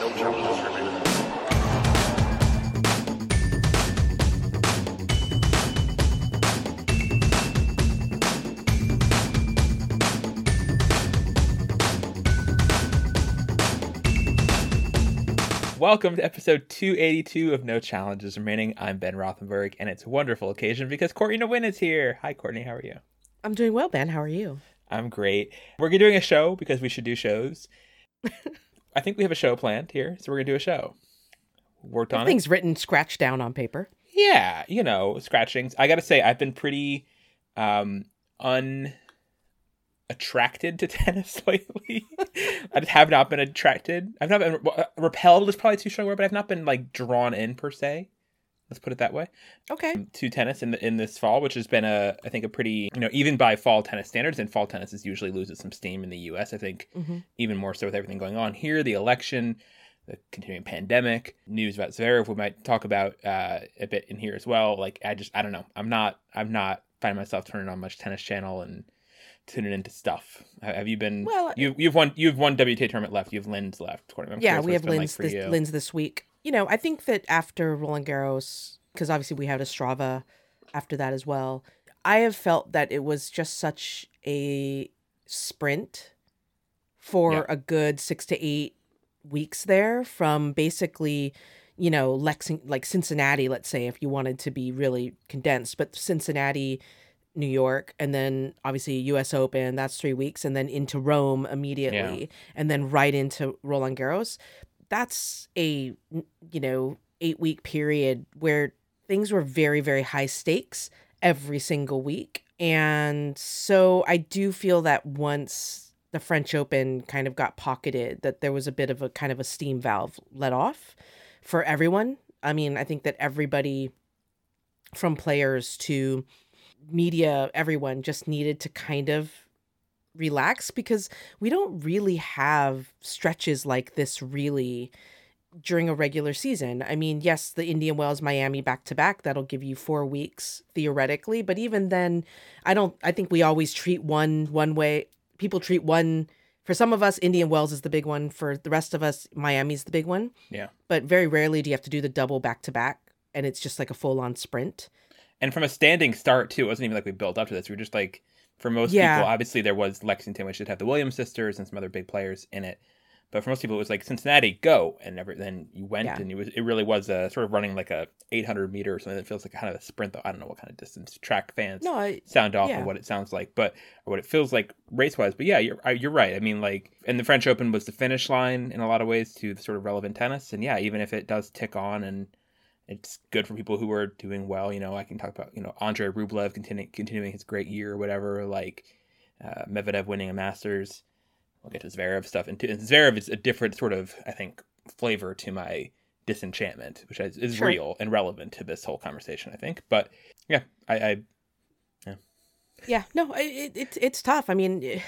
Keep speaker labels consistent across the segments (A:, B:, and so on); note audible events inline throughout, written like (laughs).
A: No remaining.
B: Welcome to episode 282 of No Challenges Remaining. I'm Ben Rothenberg, and it's a wonderful occasion because Courtney Nguyen is here. Hi, Courtney. How are you?
C: I'm doing well, Ben. How are you?
B: I'm great. We're doing a show because we should do shows. (laughs) I think we have a show planned here, so we're gonna do a show. Worked on it.
C: Things
B: it.
C: written, scratched down on paper.
B: Yeah, you know, scratchings. I gotta say, I've been pretty um unattracted to (laughs) tennis lately. I just have not been attracted. I've not been uh, repelled is probably too strong a word, but I've not been like drawn in per se. Let's put it that way.
C: Okay.
B: To tennis in the, in this fall, which has been a I think a pretty you know even by fall tennis standards, and fall tennis is usually loses some steam in the U.S. I think
C: hmm
B: even more so with everything going on here, the election, the continuing pandemic, news about Zverev we might talk about uh, a bit in here as well. Like I just I don't know. I'm not I'm not finding myself turning on much tennis channel and tuning into stuff. Have you been?
C: Well,
B: you you've won you've one WTA tournament left. You have Linz left. I'm
C: yeah, we have
B: it's like
C: this. This week. You know, I think that after Roland Garros, because obviously we had Ostrava after that as well. I have felt that it was just such a sprint for
B: Yeah.
C: a good six to eight weeks there from basically you know Lexing like Cincinnati let's say if you wanted to be really condensed but Cincinnati New York and then obviously US Open that's 3 weeks and then into Rome immediately and then right into Roland Garros that's a you know 8 week period where things were very very high stakes every single week and so I do feel that once the French Open kind of got pocketed, that there was a bit of a kind of a steam valve let off for everyone. I mean, I think that everybody from players to media, everyone just needed to kind of relax because we don't really have stretches like this really during a regular season. I mean, yes, the Indian Wells Miami back to back, that'll give you 4 weeks theoretically, but even then I don't I think we always treat one one way people treat one for some of us indian wells is the big one for the rest of us miami's the big one
B: Yeah.
C: but very rarely do you have to do the double back to back and it's just like a full on sprint
B: and from a standing start too, it wasn't even like we built up to this. We were just like for most
C: Yeah.
B: people, obviously there was Lexington, which should have the Williams sisters and some other big players in it. But for most people, it was like Cincinnati, go, and never. Then you went,
C: Yeah.
B: and it was it really was a sort of running like a 800 meter or something that feels like kind of a sprint. Though I don't know what kind of distance track fans
C: no I,
B: sound off
C: yeah.
B: of what it sounds like, but or what it feels like race wise. But yeah, you're you're right. I mean, like, and the French Open was the finish line in a lot of ways to the sort of relevant tennis. And yeah, even if it does tick on and it's good for people who are doing well, you know, I can talk about you know Andre Rublev continuing continuing his great year or whatever, like uh, Medvedev winning a Masters. We'll get to Zverev stuff, and, and Zverev is a different sort of I think flavor to my disenchantment, which is, is
C: Sure.
B: real and relevant to this whole conversation, I think. But yeah, I, I
C: yeah no I- it, it, it's tough i mean eh,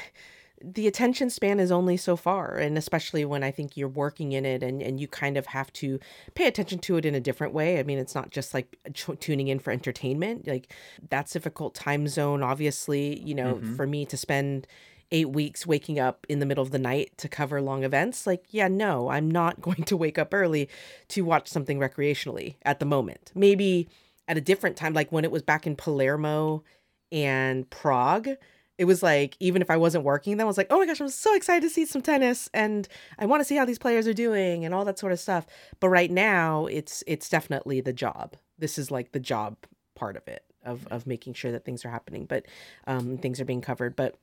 C: the attention span is only so far and especially when i think you're working in it and, and you kind of have to pay attention to it in a different way i mean it's not just like t- tuning in for entertainment like that's difficult time zone obviously you know
B: Mhm.
C: for me to spend eight weeks waking up in the middle of the night to cover long events like yeah no i'm not (laughs) going to wake up early to watch something recreationally at the moment maybe at a different time like when it was back in palermo and prague it was like even if I wasn't working then I was like, oh my gosh, I'm so excited to see some tennis and I want to see how these players are doing and all that sort of stuff. But right now it's it's definitely the job. This is like the job part of it of of making sure that things are happening, but um things are being covered. But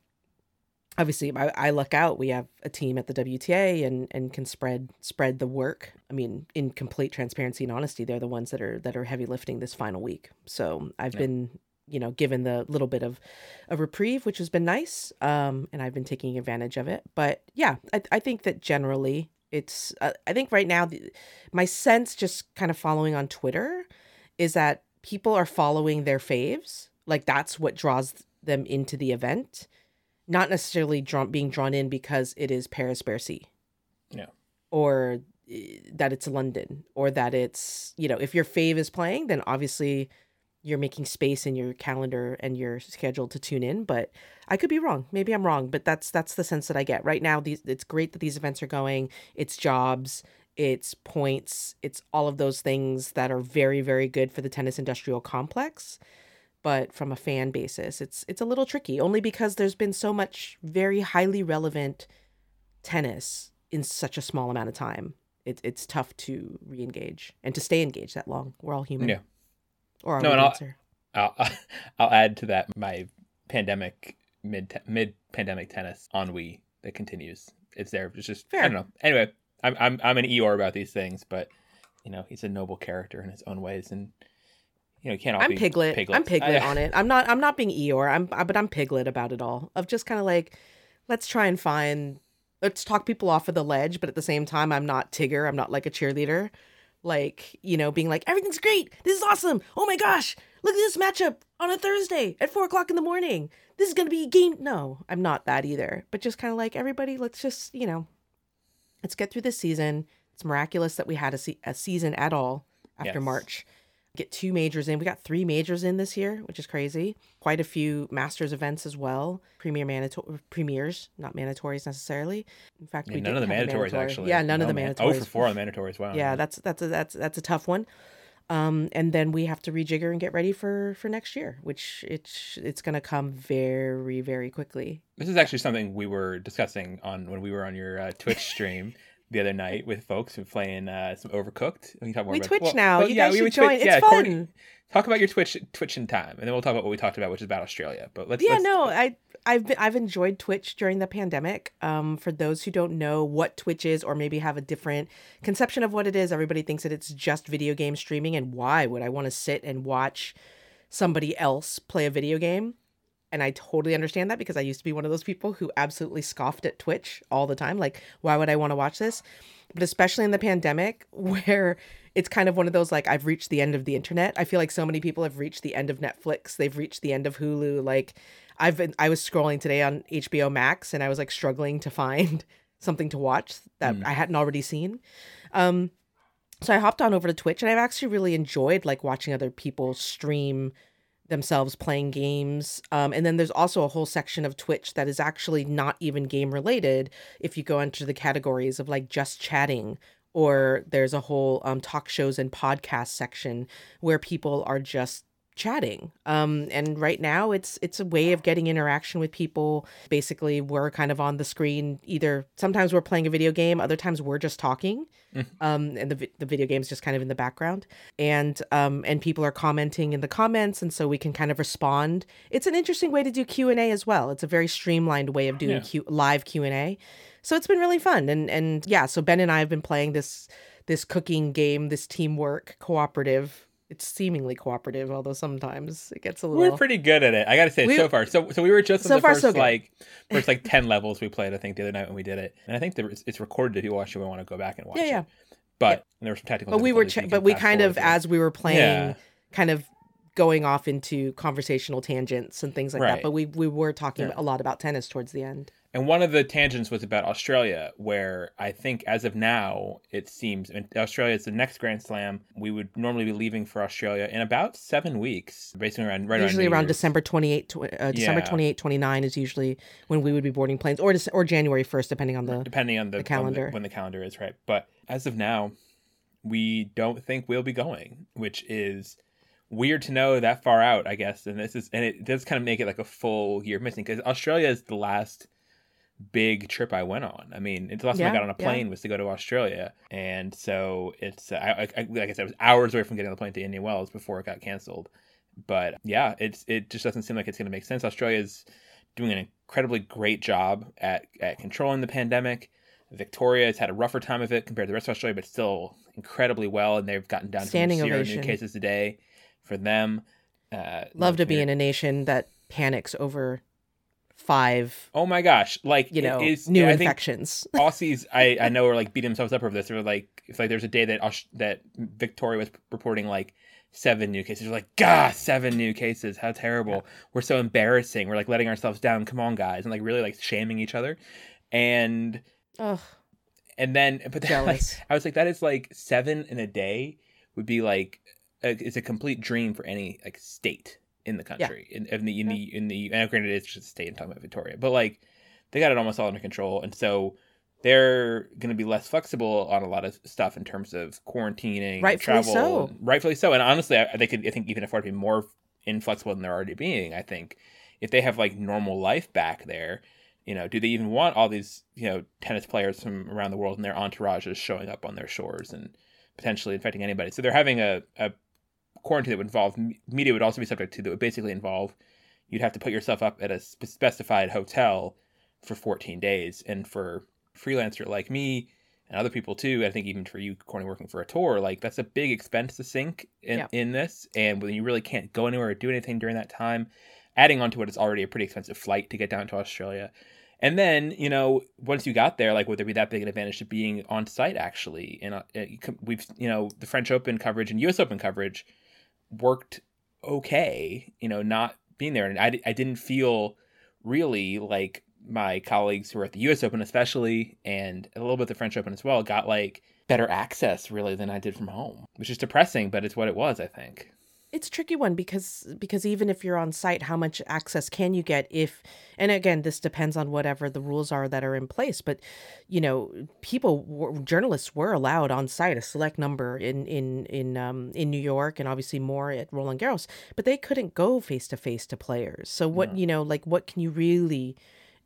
C: obviously I, I luck out. We have a team at the WTA and and can spread spread the work. I mean, in complete transparency and honesty, they're the ones that are that are heavy lifting this final week. So I've
B: Yeah.
C: been you know given the little bit of a reprieve which has been nice um and i've been taking advantage of it. But yeah i, I think that generally it's uh, i think right now the, my sense just kind of following on twitter is that people are following their faves. Like that's what draws them into the event. Not necessarily drawn being drawn in because it is paris bercy.
B: Yeah.
C: or eh, that it's london. Or that it's you know if your fave is playing then obviously you're making space in your calendar and your schedule to tune in but i could be wrong maybe i'm wrong but that's that's the sense that i get right now these it's great that these events are going it's jobs it's points, it's all of those things that are very, very good for the tennis industrial complex. But from a fan basis, it's it's a little tricky, only because there's been so much very highly relevant tennis in such a small amount of time. It, it's tough to re-engage and to stay engaged that long. We're all human.
B: Yeah.
C: Or
B: No, I'll- I'll, (laughs) I'll add to that my pandemic mid mid pandemic tennis ennui that continues. It's there. It's just I don't know. Anyway, I'm I'm I'm an Eeyore about these things, but you know he's a noble character in his own ways, and you know he can't all
C: I'm
B: be
C: piglet. I'm piglet on it. I'm not. I'm not being Eeyore. I'm. But I'm piglet about it all. Of just kind of like, let's try and find. Let's talk people off of the ledge, but at the same time, I'm not Tigger. I'm not like a cheerleader. Like you know, being like everything's great. This is awesome. Oh my gosh, look at this matchup on a Thursday at four o'clock in the morning. This is gonna be a game. No, I'm not that either. But just kind of like everybody. Let's just you know, let's get through this season. It's miraculous that we had a, se- a season at all after
B: Yes.
C: March get two majors in. We got three majors in this year, which is crazy. Quite a few masters events as well. Premier manator premiers, not mandatories necessarily. In fact,
B: Yeah,
C: we
B: none of the mandatories
C: mandatory.
B: actually.
C: Yeah, none of the
B: man.
C: mandatories.
B: Oh for four on the mandatories. Wow.
C: Yeah, that's that's a, that's that's a tough one. Um, and then we have to rejigger and get ready for for next year, which it's it's gonna come very very quickly.
B: This is actually something we were discussing on when we were on your uh, Twitch (laughs) stream the other night with folks who were playing uh, some Overcooked. We can talk more
C: We
B: about
C: Twitch
B: well,
C: now.
B: well,
C: you
B: yeah,
C: guys
B: we
C: should join.
B: Twitch-
C: it's
B: yeah,
C: fun.
B: Courtney- Talk about your Twitch Twitch in time, and then we'll talk about what we talked about, which is about Australia. But let's
C: yeah
B: let's,
C: no i i've been, i've enjoyed twitch during the pandemic um for those who don't know what twitch is or maybe have a different conception of what it is everybody thinks that it's just video game streaming and why would i want to sit and watch somebody else play a video game and i totally understand that because i used to be one of those people who absolutely scoffed at twitch all the time like why would i want to watch this but especially in the pandemic (laughs) where it's kind of one of those like I've reached the end of the internet. I feel like so many people have reached the end of Netflix. They've reached the end of Hulu. Like I've been I was scrolling today on HBO Max and I was like struggling to find (laughs) something to watch that
B: Mm.
C: I hadn't already seen. Um so I hopped on over to Twitch and I've actually really enjoyed like watching other people stream themselves playing games. Um, and then there's also a whole section of Twitch that is actually not even game related if you go into the categories of like just chatting or there's a whole um, talk shows and podcast section where people are just chatting. Um and right now it's it's a way of getting interaction with people. Basically we're kind of on the screen either sometimes we're playing a video game other times we're just talking.
B: Mhm.
C: um and the, the video game's just kind of in the background. And um and people are commenting in the comments and so we can kind of respond. It's an interesting way to do q&a as well. It's a very streamlined way of doing
B: Yeah.
C: Q- live q&a so it's been really fun. And and yeah so ben and i have been playing this this cooking game this teamwork cooperative it's seemingly cooperative although sometimes it gets a little
B: We're pretty good at it. I got to say,
C: We-
B: so far. So so we were just in
C: So
B: the
C: far,
B: first
C: so
B: like first like (laughs) ten levels we played. I think the other night when we did it, and I think it's recorded if you watch it. We want to go back and watch
C: Yeah, yeah.
B: it. But there were some technical.
C: but we were ch- but we kind of as we were playing
B: Yeah.
C: kind of going off into conversational tangents and things like
B: Right.
C: that but we we were talking
B: Yeah.
C: a lot about tennis towards the end
B: And one of the tangents was about Australia, where I think as of now, it seems and Australia is the next Grand Slam. We would normally be leaving for Australia in about seven weeks, basically around right
C: usually
B: around,
C: around December 28 tw- uh, December
B: Yeah.
C: 28 29 is usually when we would be boarding planes or or January 1st depending on the
B: depending on the,
C: the calendar.
B: on the- when the calendar is right. But as of now, we don't think we'll be going, which is weird to know that far out, I guess. And this is and it does kind of make it like a full year missing because Australia is the last big trip I went on. I mean, the last time I got on a
C: yeah.
B: plane was to go to Australia, and so it's uh, I, I, like I said, it was hours away from getting on the plane to Indian Wells before it got canceled. But yeah, it's it just doesn't seem like it's going to make sense. Australia's doing an incredibly great job at at controlling the pandemic. Victoria has had a rougher time of it compared to the rest of Australia, but still incredibly well, and they've gotten down
C: Standing
B: to zero
C: ovation.
B: new cases a day for them. Uh,
C: love to be in a nation that panics over five
B: Oh my gosh! Like
C: you know
B: is-
C: new
B: think
C: infections (laughs)
B: Aussies, I, I know, are like beating themselves up over this. They're like, if like there's a day that Aus- that Victoria was reporting like seven new cases, they're like, God, seven new cases, how terrible! We're so embarrassing. We're like letting ourselves down. Come on, guys, and like really like shaming each other, and
C: Ugh,
B: and then (laughs) but then, like, I was like, that is like seven in a day would be like a, it's a complete dream for any like state in the country in, in the in the in the and granted it's just a state I'm talking about Victoria but like they got it almost all under control and so they're going to be less flexible on a lot of stuff in terms of quarantining, and
C: Rightfully
B: travel,
C: so.
B: rightfully so. And honestly, I, they could, I think, even afford to be more inflexible than they're already being. I think if they have like normal life back there, you know, do they even want all these, you know, tennis players from around the world and their entourages showing up on their shores and potentially infecting anybody? So they're having a, a quarantine that would involve media would also be subject to that would basically involve you'd have to put yourself up at a specified hotel for 14 days. And for freelancer like me and other people too i think even for you Courtney, working for a tour like that's a big expense to sink in,
C: Yeah.
B: in this. And when you really can't go anywhere or do anything during that time adding on to what is already a pretty expensive flight to get down to australia. And then you know once you got there like would there be that big an advantage to being on site actually? And uh, we've you know the french open coverage and us open coverage worked okay you know not being there. And i, I didn't feel really like my colleagues who were at the us open especially and a little bit the french open as well got like better access really than i did from home which is depressing but it's what it was i think
C: it's a tricky one because because even if you're on site how much access can you get if and again this depends on whatever the rules are that are in place but you know people journalists were allowed on site a select number in in in um in New York and obviously more at Roland Garros but they couldn't go face to face to players so what
B: No.
C: you know like what can you really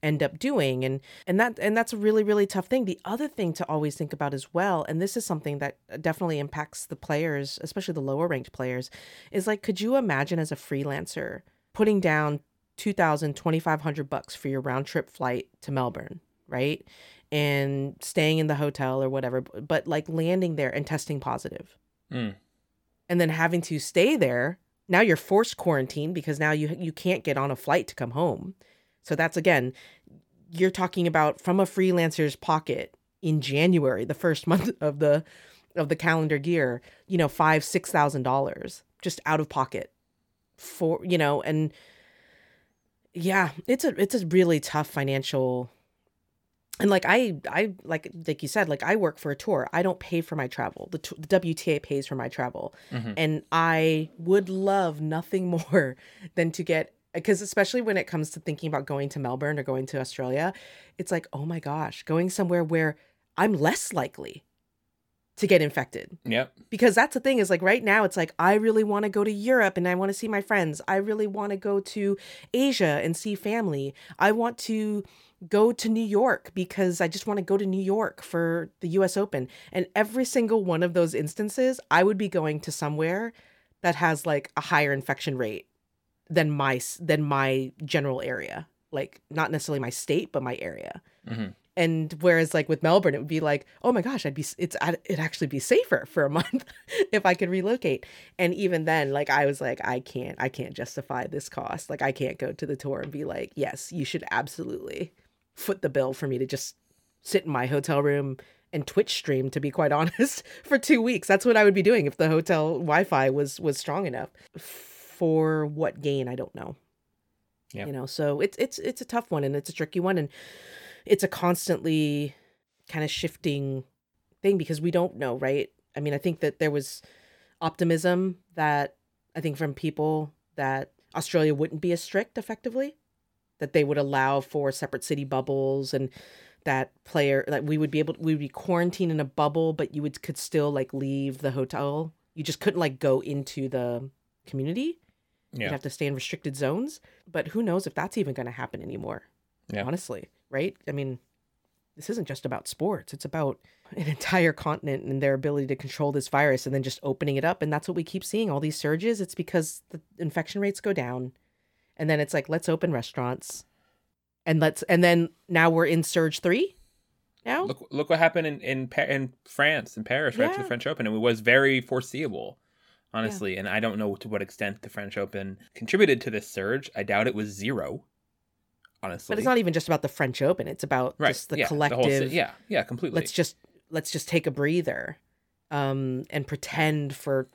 C: end up doing and and that and that's a really really tough thing. The other thing to always think about as well and this is something that definitely impacts the players especially the lower ranked players is like could you imagine as a freelancer putting down 2000 2500 bucks for your round trip flight to Melbourne right? And staying in the hotel or whatever but like landing there and testing positive.
B: Mm.
C: and then having to stay there now you're forced quarantine because now you you can't get on a flight to come home so that's again you're talking about from a freelancer's pocket in January the first (laughs) month of the of the calendar year you know five six thousand dollars just out of pocket for you know and yeah it's a it's a really tough financial and like i i like like you said like i work for a tour. I don't pay for my travel. The, t- the wta pays for my travel.
B: Mhm.
C: and i would love nothing (laughs) more than to get because especially when it comes to thinking about going to melbourne or going to australia it's like oh my gosh going somewhere where i'm less likely to get infected.
B: Yep.
C: Because that's the thing is like right now it's like i really want to go to europe and i want to see my friends. I really want to go to asia and see family. I want to go to new york because i just want to go to new york for the us open. And every single one of those instances i would be going to somewhere that has like a higher infection rate than my than my general area like not necessarily my state but my area
B: hmm
C: and whereas like with Melbourne, it would be like, oh my gosh, I'd be it's I'd, it'd actually be safer (laughs) for a month (laughs) if I could relocate. And even then, like I was like, I can't, I can't justify this cost. Like I can't go to the tour and be like, yes, you should absolutely foot the bill for me to just sit in my hotel room and Twitch stream. To be quite (laughs) honest, for two weeks, that's what I would be doing if the hotel Wi-Fi was was strong enough. For what gain, I don't know.
B: Yeah.
C: You know, so it's it's it's a tough one and it's a tricky one and it's a constantly kind of shifting thing because we don't know, right? I mean, I think that there was optimism that I think from people that Australia wouldn't be as strict effectively, that they would allow for separate city bubbles and that player like we would be able we would be quarantined in a bubble, but you would could still like leave the hotel. You just couldn't like go into the community. You'd have to stay in restricted zones. But who knows if that's even going to happen anymore?
B: Yeah.
C: Honestly, right? I mean, this isn't just about sports. It's about (laughs) an entire continent and their ability to control this virus and then just opening it up. And that's what we keep seeing all these surges. It's because the infection rates go down. And then it's like, let's open restaurants. And let's, and then now we're in surge three now.
B: look look what happened in in, in france in paris right after
C: Yeah.
B: the french open and it was very foreseeable honestly and i don't know to what extent the french open contributed to this surge. I doubt it was zero honestly.
C: But it's not even just about the French Open. It's about
B: right.
C: just the
B: yeah,
C: collective.
B: whole yeah yeah completely.
C: let's just let's just take a breather um and pretend for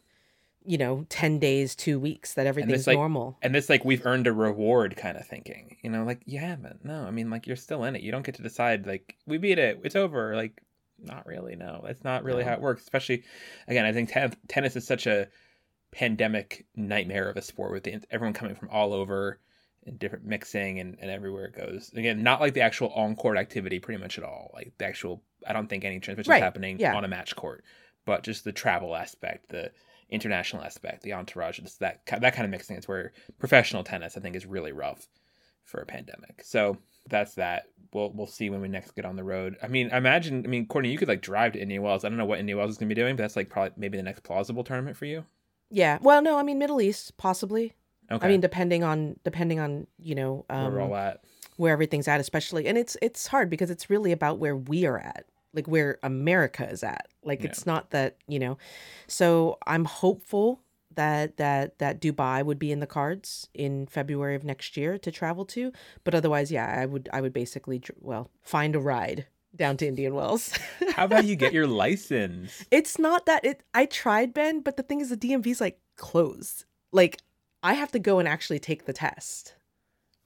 C: you know 10 days 2 weeks that everything's
B: like,
C: normal.
B: and this like we've earned a reward kind of thinking you know like you haven't. No i mean like you're still in it. You don't get to decide like we beat it it's over like not really no that's not really
C: No.
B: how it works especially again i think ten- tennis is such a pandemic nightmare of a sport with the, everyone coming from all over and different mixing and, and everywhere it goes. Again, not like the actual on court activity pretty much at all. Like the actual, I don't think any transmission
C: Right,
B: is happening
C: yeah.
B: on a match court, but just the travel aspect, the international aspect, the entourage, just that that kind of mixing is where professional tennis I think is really rough for a pandemic. So that's that. We'll we'll see when we next get on the road. I mean, I imagine. I mean, Courtney, you could like drive to Indian Wells. I don't know what Indian Wells is gonna be doing, but that's like probably maybe the next plausible tournament for you.
C: Yeah. Well, no, I mean Middle East possibly.
B: Okay,
C: I mean depending on depending on, you know,
B: where
C: um
B: we're all at.
C: where everything's at especially and it's it's hard because it's really about where we are at like where america is at like
B: Yeah.
C: it's not that you know so i'm hopeful that that that dubai would be in the cards in february of next year to travel to but otherwise yeah i would i would basically well find a ride down to indian wells (laughs)
B: How about you get your license?
C: it's not that it i tried ben but the thing is the dmv's like closed like i have to go and actually take the test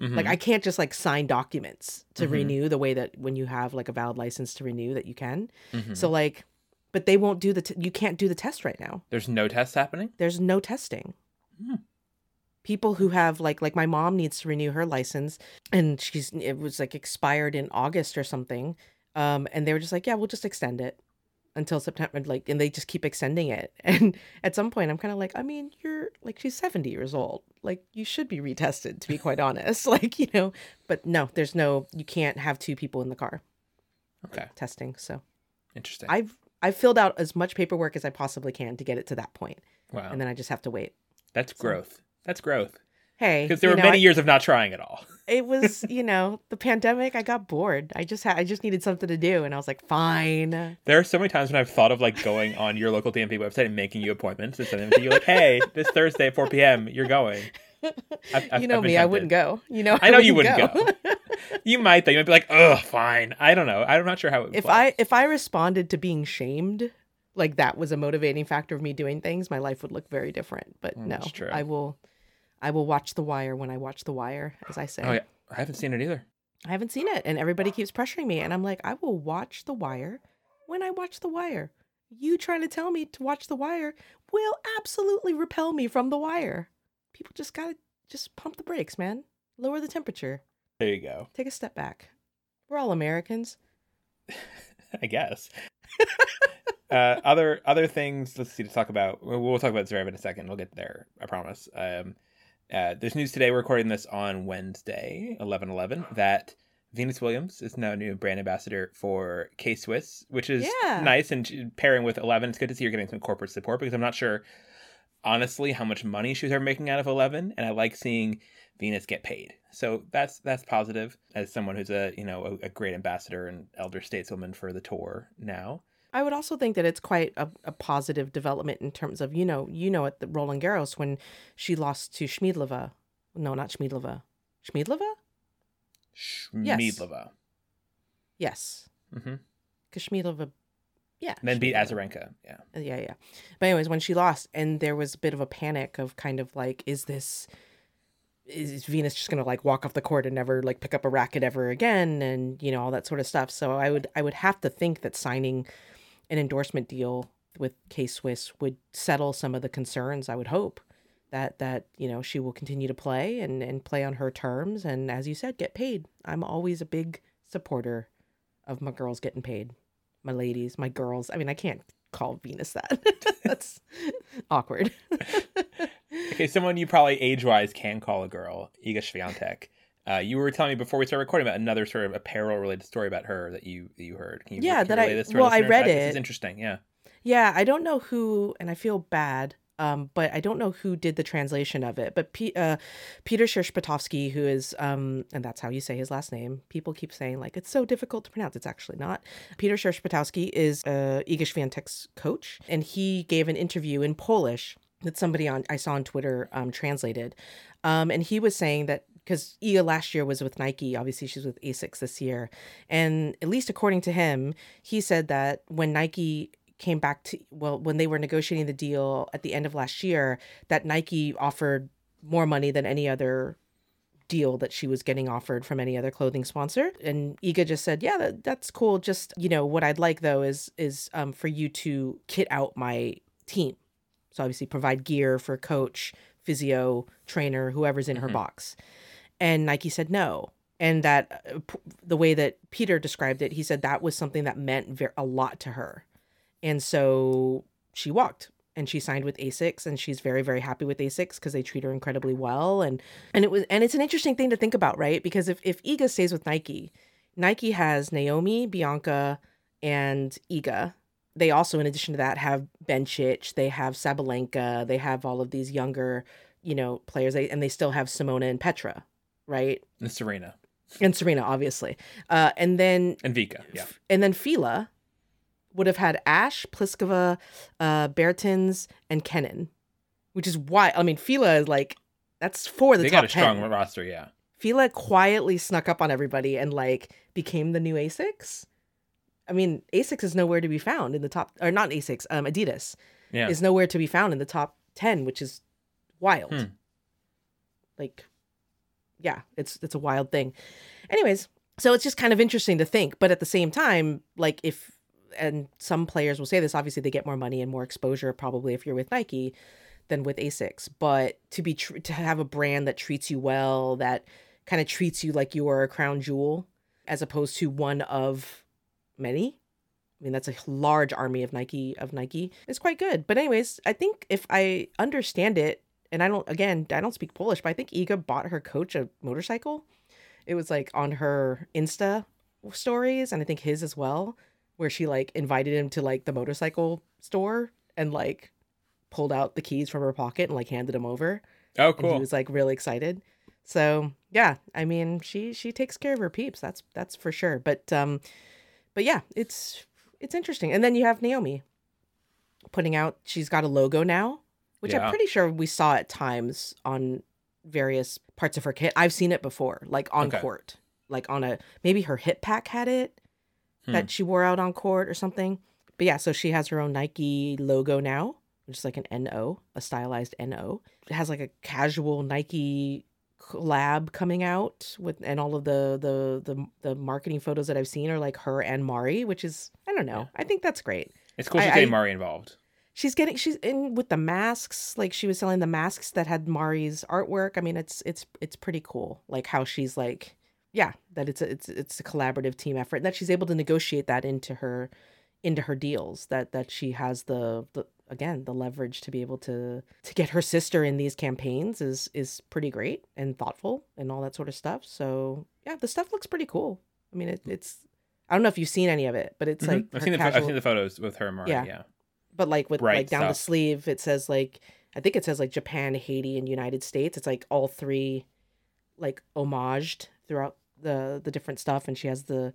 C: like
B: Mhm.
C: I can't just like sign documents to
B: Mhm.
C: renew the way that when you have like a valid license to renew that you can.
B: Mhm.
C: So like, but they won't do the t- you can't do the test right now.
B: there's no tests happening.
C: There's no testing.
B: Hmm.
C: People who have like like my mom needs to renew her license and she's it was like expired in August or something. Um and they were just like, yeah, we'll just extend it until September like and they just keep extending it. (laughs) And at some point I'm kind of like, I mean, you're like she's 70 years old. Like you should be retested to be quite honest. (laughs) Like, you know, but no, there's no you can't have two people in the car
B: Okay,
C: testing. So
B: interesting.
C: I've I've filled out as much paperwork as I possibly can to get it to that point,
B: wow,
C: and then I just have to wait.
B: that's growth. That's growth.
C: Hey,
B: Because there were
C: know,
B: many
C: I-
B: years of not trying at all. (laughs)
C: It was, you know, the pandemic. I got bored. I just had, I just needed something to do, and I was like, fine.
B: There are so many times when I've thought of like going on your local DMV website and making you appointments and sending them to you like, hey, this Thursday at 4 p.m. You're going. I've- (laughs) I've-
C: you know me. I wouldn't go. You know,
B: I know you
C: wouldn't
B: wouldn't (laughs) You might though. You might be like, ugh, fine. I don't know. I'm not sure how it would
C: if
B: play.
C: I if I responded to being shamed, like that was a motivating factor of me doing things, my life would look very different. But
B: Mm,
C: no,
B: that's true.
C: I will, I will watch The Wire when I watch The Wire, as I say.
B: Oh yeah, I haven't seen it either.
C: I haven't seen it, and everybody keeps pressuring me, and I'm like, I will watch The Wire when I watch The Wire. You trying to tell me to watch The Wire will absolutely repel me from The Wire. People just gotta just pump the brakes, man. Lower the temperature.
B: There you go.
C: Take a step back. We're all Americans. (laughs)
B: I guess. (laughs) uh, other other things. Let's see to talk about. We'll, we'll talk about Zverev in a second. We'll get there. I promise. Um, uh, there's news today. We're recording this on Wednesday, eleven eleven. That Venus Williams is now a new brand ambassador for K Swiss, which is
C: Yeah.
B: nice. And pairing with Eleven, it's good to see you're getting some corporate support because I'm not sure, honestly, how much money she was ever making out of Eleven, and I like seeing Venus get paid. So that's that's positive as someone who's a you know a, a great ambassador and elder stateswoman for the tour now.
C: I would also think that it's quite a, a positive development in terms of, you know, you know, at the Roland Garros when she lost to Schmiedlova. No, not Schmiedlova. Schmiedlova? Yes.
B: Schmiedlova.
C: Yes. Because Schmiedlova, yeah.
B: Then beat Azarenka. Yeah.
C: Uh, Yeah, yeah. But anyways, when she lost, and there was a bit of a panic of kind of like, is this is Venus just gonna like walk off the court and never like pick up a racket ever again, and you know all that sort of stuff. So I would I would have to think that signing an endorsement deal with K Swiss would settle some of the concerns. I would hope that that you know she will continue to play and and play on her terms, and as you said, get paid. I'm always a big supporter of my girls getting paid my ladies, my girls. I mean, I can't call Venus that. (laughs) That's awkward. (laughs)
B: Okay, someone you probably age wise can call a girl, Iga Swiatek. Uh, you were telling me before we started recording about another sort of apparel related story about her that you that you heard. Can you
C: Yeah, that I- well, I read
B: it.
C: it.
B: is interesting. Yeah.
C: yeah, I don't know who, and I feel bad, um, but I don't know who did the translation of it. But P- uh, Peter Sierzputowski, who is, um, and that's how you say his last name. People keep saying like it's so difficult to pronounce. It's actually not. Peter Sierzputowski is uh, Swiatek's coach, and he gave an interview in Polish that somebody on I saw on Twitter um, translated, um, and he was saying that because Iga last year was with Nike, obviously she's with Asics this year, and at least according to him, he said that when Nike came back to well when they were negotiating the deal at the end of last year, that Nike offered more money than any other deal that she was getting offered from any other clothing sponsor. And Iga just said yeah that, that's cool. Just you know what I'd like though is is um for you to kit out my team. So obviously provide gear for coach physio trainer whoever's in her
B: Mhm.
C: box And Nike said no. And that uh, p- the way that Peter described it, he said that was something that meant a lot to her. And so she walked and she signed with Asics and she's very very happy with Asics because they treat her incredibly well and and it was and it's an interesting thing to think about, right? Because if if Iga stays with Nike, Nike has Naomi, Bianca, and Iga. They also, in addition to that, have Bencic, they have Sabalenka, they have all of these younger, you know, players, they, and they still have Simona and Petra, right?
B: And Serena
C: And Serena, obviously. Uh, and then
B: and Vika. Yeah.
C: and then Fila would have had Ash, Pliskova, uh, Bertens, and Kenin, which is why I mean Fila is like that's four of the
B: They
C: top
B: got a strong
C: 10.
B: roster. Yeah.
C: Fila quietly snuck up on everybody and like became the new Asics. I mean, Asics is nowhere to be found in the top, or not Asics, um, Adidas
B: Yeah.
C: is nowhere to be found in the top ten, which is wild.
B: Hmm.
C: Like, yeah, it's it's a wild thing. Anyways, so it's just kind of interesting to think, but at the same time, like if and some players will say this, obviously they get more money and more exposure probably if you're with Nike than with Asics, but to be tr- to have a brand that treats you well, that kind of treats you like you are a crown jewel as opposed to one of many. I mean, that's a large army of Nike of Nike. It's quite good. But anyways, I think if I understand it, and I don't again, I don't speak Polish, but I think Iga bought her coach a motorcycle. It was like on her Insta stories, and I think his as well, where she like invited him to like the motorcycle store and like pulled out the keys from her pocket and like handed him over.
B: Oh,
C: And he was like really excited. So yeah, I mean, she she takes care of her peeps. That's that's for sure. But um, but yeah, it's it's interesting. And then you have Naomi putting out. She's got a logo now, which
B: Yeah.
C: I'm pretty sure we saw at times on various parts of her kit. I've seen it before, like on
B: Okay.
C: court, like on a maybe her hip pack had it
B: Hmm.
C: that she wore out on court or something. But yeah, so she has her own Nike logo now, which is like an NO, a stylized NO. It has like a casual Nike collab coming out with and all of the the the, the marketing photos that I've seen are like her and Mari, which is I don't know.
B: Yeah.
C: I think that's great.
B: It's cool she's getting Mari involved.
C: She's getting she's in with the masks, like she was selling the masks that had Mari's artwork. I mean, it's it's it's pretty cool. Like how she's like yeah, that it's a, it's it's a collaborative team effort and that she's able to negotiate that into her into her deals that that she has the, the again the leverage to be able to to get her sister in these campaigns is is pretty great and thoughtful and all that sort of stuff so yeah the stuff looks pretty cool i mean it, it's i don't know if you've seen any of it but it's
B: Mhm.
C: like
B: I've seen the I've seen the photos with her and Mari.
C: Yeah.
B: Yeah.
C: But like with like down the sleeve it says like i think it says like japan haiti and united states. It's like all three like homaged throughout the the different stuff and she has the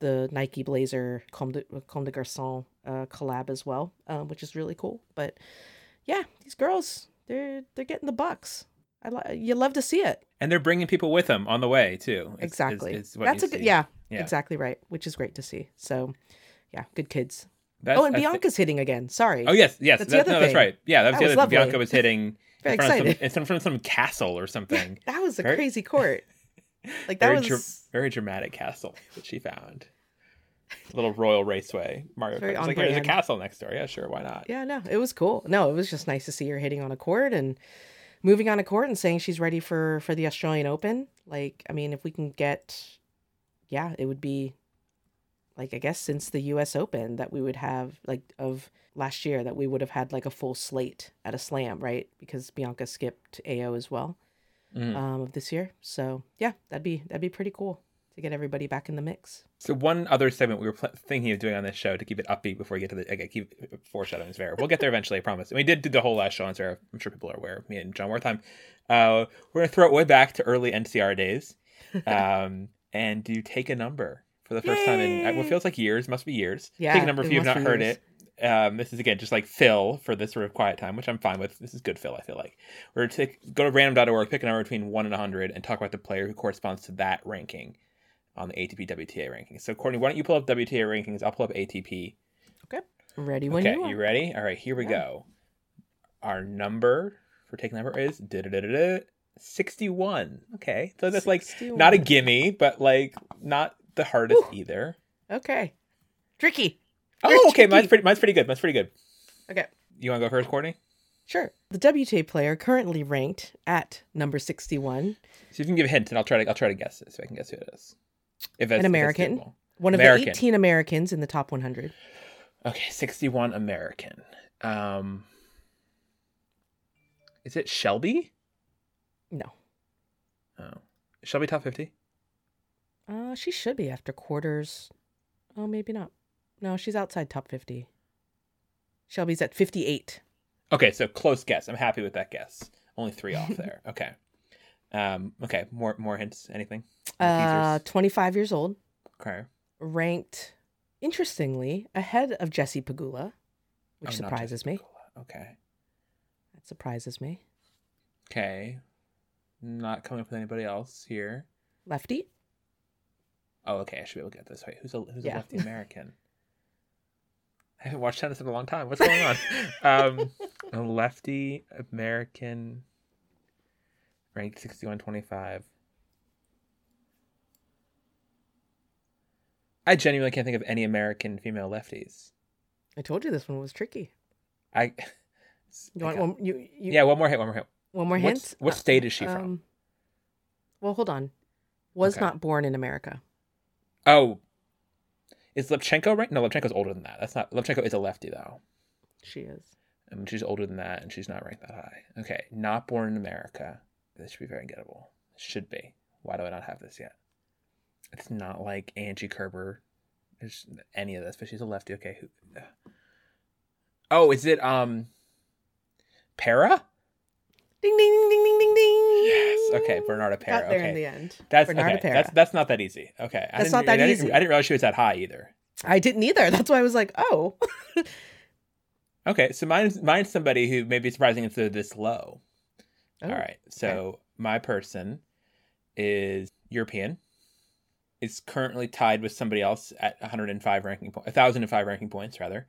C: the nike blazer comme de, comme de garçon uh, collab as well um, which is really cool. But yeah these girls they're they're getting the bucks. I li- you love to see it.
B: And they're bringing people with them on the way too. It's-
C: exactly.
B: It's, it's
C: that's a good yeah,
B: Yeah.
C: exactly right which is great to see. So yeah good kids
B: That's-
C: oh and
B: I
C: bianca's hitting again sorry
B: Oh yes, yes.
C: That's the other
B: no, that's right. Yeah, that was
C: That
B: the
C: was
B: other.
C: lovely.
B: Bianca was hitting (laughs)
C: very
B: in front of some,
C: excited
B: in front of some castle or something. (laughs)
C: that was a
B: Very-
C: crazy court (laughs) like that
B: very,
C: was
B: dra- very dramatic castle that she found. Little royal raceway. Mario Kart. Like there's a castle next door. Yeah, sure, why not?
C: Yeah, no, it was cool. No, it was just nice to see her hitting on a court and moving on a court and saying she's ready for for the Australian Open. Like, I mean, if we can get, yeah, it would be like I guess since the U.S. Open that we would have like of last year that we would have had like a full slate at a slam, right? Because Bianca skipped AO as well
B: Mhm.
C: um, of this year. So yeah, that'd be that'd be pretty cool to get everybody back in the mix.
B: So one other segment we were pl- thinking of doing on this show to keep it upbeat before we get to the okay, keep foreshadowing Zverev. We'll get there eventually, I promise. And we did do the whole last show on Zverev. I'm sure people are aware. Me and Jon Wertheim. Uh, we're gonna throw it way back to early NCR days, (laughs) um, and do take a number for the first time in uh, what
C: Yay!
B: feels like years. Must be years.
C: Yeah,
B: take a number if you've not heard
C: years.
B: it. Um, this is again just like fill for this sort of quiet time, which I'm fine with. This is good fill. I feel like we're gonna take, go to random.org, pick a number between one and hundred, and talk about the player who corresponds to that ranking on the ATP WTA rankings. So, Courtney, why don't you pull up WTA rankings? I'll pull up ATP. Okay.
C: Ready when
B: okay,
C: you are.
B: you ready? All right, here we
C: Yeah.
B: go. Our number for take number is da-da-da-da-da, 61. Okay, so that's like not a
C: 61.
B: gimme, but like not the hardest
C: Whew.
B: either.
C: Okay. Tricky.
B: Oh,
C: Very
B: okay, mine's pretty, mine's pretty good. Mine's pretty good.
C: Okay.
B: You want to go first, Courtney?
C: Sure. The WTA player currently ranked at number 61,
B: So you can give a hint, and I'll try to I'll try to guess it, so I can guess who it is. If it's
C: An American? One of
B: American.
C: the 18 Americans in the top 100.
B: okay, sixty-one American. Um, is it Shelby?
C: No.
B: Oh, Shelby top fifty.
C: Uh, she should be after quarters. Oh, maybe not. No, she's outside top 50. Shelby's at 58.
B: Okay, so close guess. I'm happy with that guess. Only three off (laughs) there. Okay. Um. Okay. More more hints. Anything?
C: Uh, 25 years old,
B: okay.
C: ranked interestingly ahead of Jessie Pegula, which
B: Oh,
C: surprises me.
B: Pegula. Okay.
C: That surprises me.
B: Okay. Not coming up with anybody else here.
C: Lefty?
B: Oh, okay. I should be able to get this. Wait, who's a who's
C: Yeah.
B: a lefty (laughs) American? I haven't watched tennis in a long time. What's going on? (laughs) um, a lefty American, ranked sixty one twenty five. I genuinely can't think of any American female lefties.
C: I told you this one was tricky.
B: I.
C: You (laughs) want
B: I got-
C: one, you, you,
B: yeah, one more hit. One more hit.
C: one more
B: What's-
C: hint?
B: what
C: Uh,
B: state is she from?
C: um, Well, hold on. Was
B: Okay.
C: not born in America.
B: Oh, is Lepchenko right? No, Lepchenko's older than that. That's not. Lepchenko is a lefty though.
C: She is.
B: I mean, she's older than that, and she's not ranked that high. Okay, not born in America. This should be very gettable. Should be. Why do I not have this yet? It's not like Angie Kerber. There's any of this, but she's a lefty. Okay. Who? Oh, is it um, Pera?
C: Ding ding ding ding ding ding ding.
B: Yes. Okay, Bernarda Pera.
C: Got there
B: okay.
C: in the end.
B: That's
C: Bernarda
B: okay.
C: Pera.
B: That's that's not that easy. Okay. I
C: That's
B: didn't-
C: not that
B: I didn't-
C: easy.
B: I didn't realize she was that high either.
C: I didn't either. (laughs) That's why I was like, oh. (laughs)
B: Okay, so mine's mine's somebody who may be surprising if they're this low.
C: Oh,
B: All right. So my person is European. Is currently tied with somebody else at 105 ranking points, point, 1005 ranking points rather,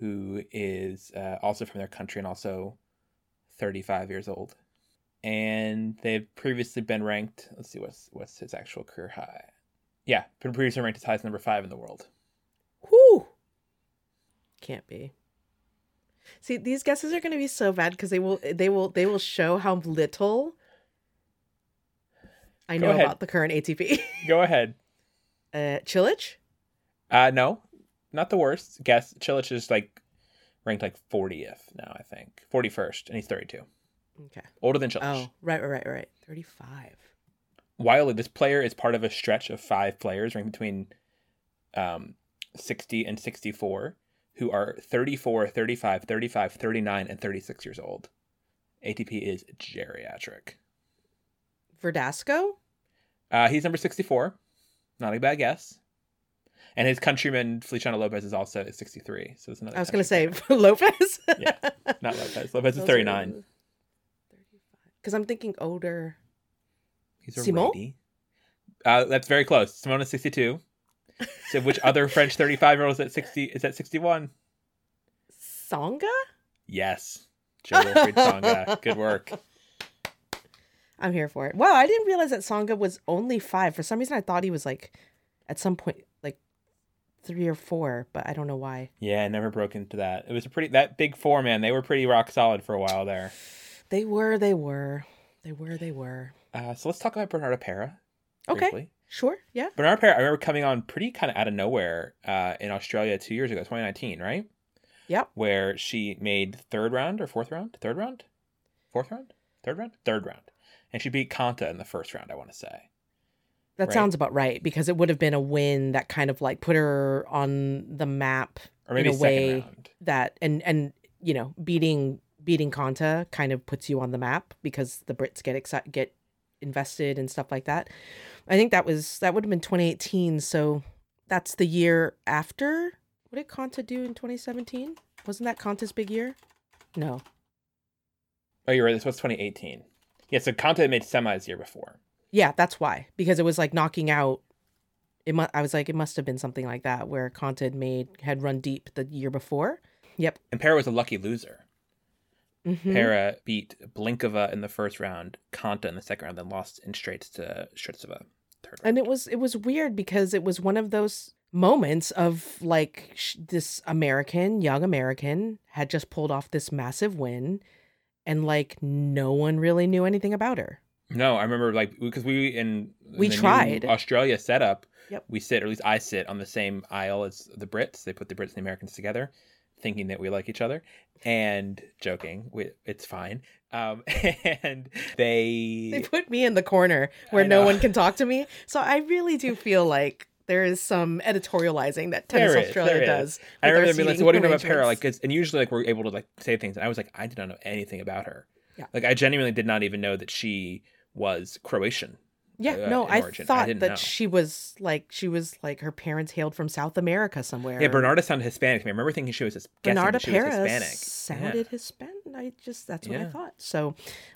B: who is uh, also from their country and also 35 years old. And they've previously been ranked. Let's see what's what's his actual career high. Yeah, been previously ranked as high as number five in the world.
C: Whew. Can't be. See, these guesses are going to be so bad because they will they will they will show how little I
B: Go
C: know
B: ahead.
C: about the current ATP. (laughs)
B: Go ahead.
C: uh, Cilic?
B: Uh, no, not the worst. Guess Cilic is like ranked like 40th now, I think 41st, and he's 32,
C: Okay.
B: older than Cilic.
C: Oh, right, right, right, right. Thirty-five.
B: Wildly, this player is part of a stretch of five players ranked between um, 60 and 64 who are 34, 35, 35, 39, and 36 years old. ATP is geriatric.
C: Verdasco?
B: Uh, he's number 64. Not a bad guess. And his countryman Feliciano Lopez is also 63. So it's another.
C: I was going to say. (laughs) Lopez.
B: Yeah, not Lopez. (laughs) Lopez is 39.
C: Because I'm thinking older.
B: He's a
C: Simon?
B: Uh, that's very close. Simon is 62. So which (laughs) other French 35 year old is at 60? Is at 61?
C: Tsonga?
B: Yes. Jo-Wilfried Tsonga. Good work.
C: I'm here for it. Wow, I didn't realize that Tsonga was only five. For some reason, I thought he was like, at some point, three or four, but I don't know why.
B: Yeah, I never broke into that. It was a pretty that big four man. They were pretty rock solid for a while there.
C: They were, they were, they were, they were.
B: Uh, so let's talk about Bernarda Pera.
C: Okay,
B: briefly.
C: sure, yeah.
B: Bernarda Pera, I remember coming on pretty kind of out of nowhere uh, in Australia two years ago, 2019, right?
C: Yep.
B: Where she made third round or fourth round? Third round? Fourth round? Third round? Third round. And she beat Konta in the first round, I want to say.
C: That
B: Right.
C: sounds about right because it would have been a win that kind of like put her on the map
B: Or maybe
C: In a
B: second
C: way-
B: round.
C: that and and you know beating beating Konta kind of puts you on the map because the Brits get excited get invested and stuff like that. I think that was that would have been 2018, so that's the year after. What did Konta do in 2017? Wasn't that Konta's big year? No.
B: Oh, you're right. This was 2018. Yeah, so Konta had made semis the year before.
C: Yeah, that's why because it was like knocking out. It mu- I was like it must have been something like that where Konta had made had run deep the year before. Yep.
B: And Pera was a lucky loser.
C: Mhm.
B: Pera beat Blinkova in the first round, Konta in the second round, then lost in straights to Strycova third round.
C: and it was it was weird because it was one of those moments of like sh- this American young American had just pulled off this massive win and like no one really knew anything about her.
B: No, I remember like because we in,
C: We tried.
B: Australia setup.
C: Yep.
B: We sit, or at least I sit, on the same aisle as the Brits. They put the Brits and the Americans together, thinking that we like each other, and joking. We, it's fine. Um, (laughs) and they,
C: They put me in the corner where no one can talk to me. (laughs) So I really do feel like there is some editorializing that Tennis
B: There
C: Australia
B: is.
C: does.
B: I remember being like, "So what do you know about Para?" Like, and usually like we're able to like say things, and I was like, I did not know anything about her.
C: Yeah.
B: Like I genuinely did not even know that she was Croatian.
C: Yeah,
B: uh,
C: no, I
B: origin. I
C: thought
B: didn't
C: that
B: know.
C: she was like she was like her parents hailed from South America somewhere.
B: Yeah, Bernarda sounded Hispanic. I remember thinking she was guessing
C: Bernarda
B: she
C: Paris
B: Hispanic.
C: sounded Hispanic. I just that's what I thought. So,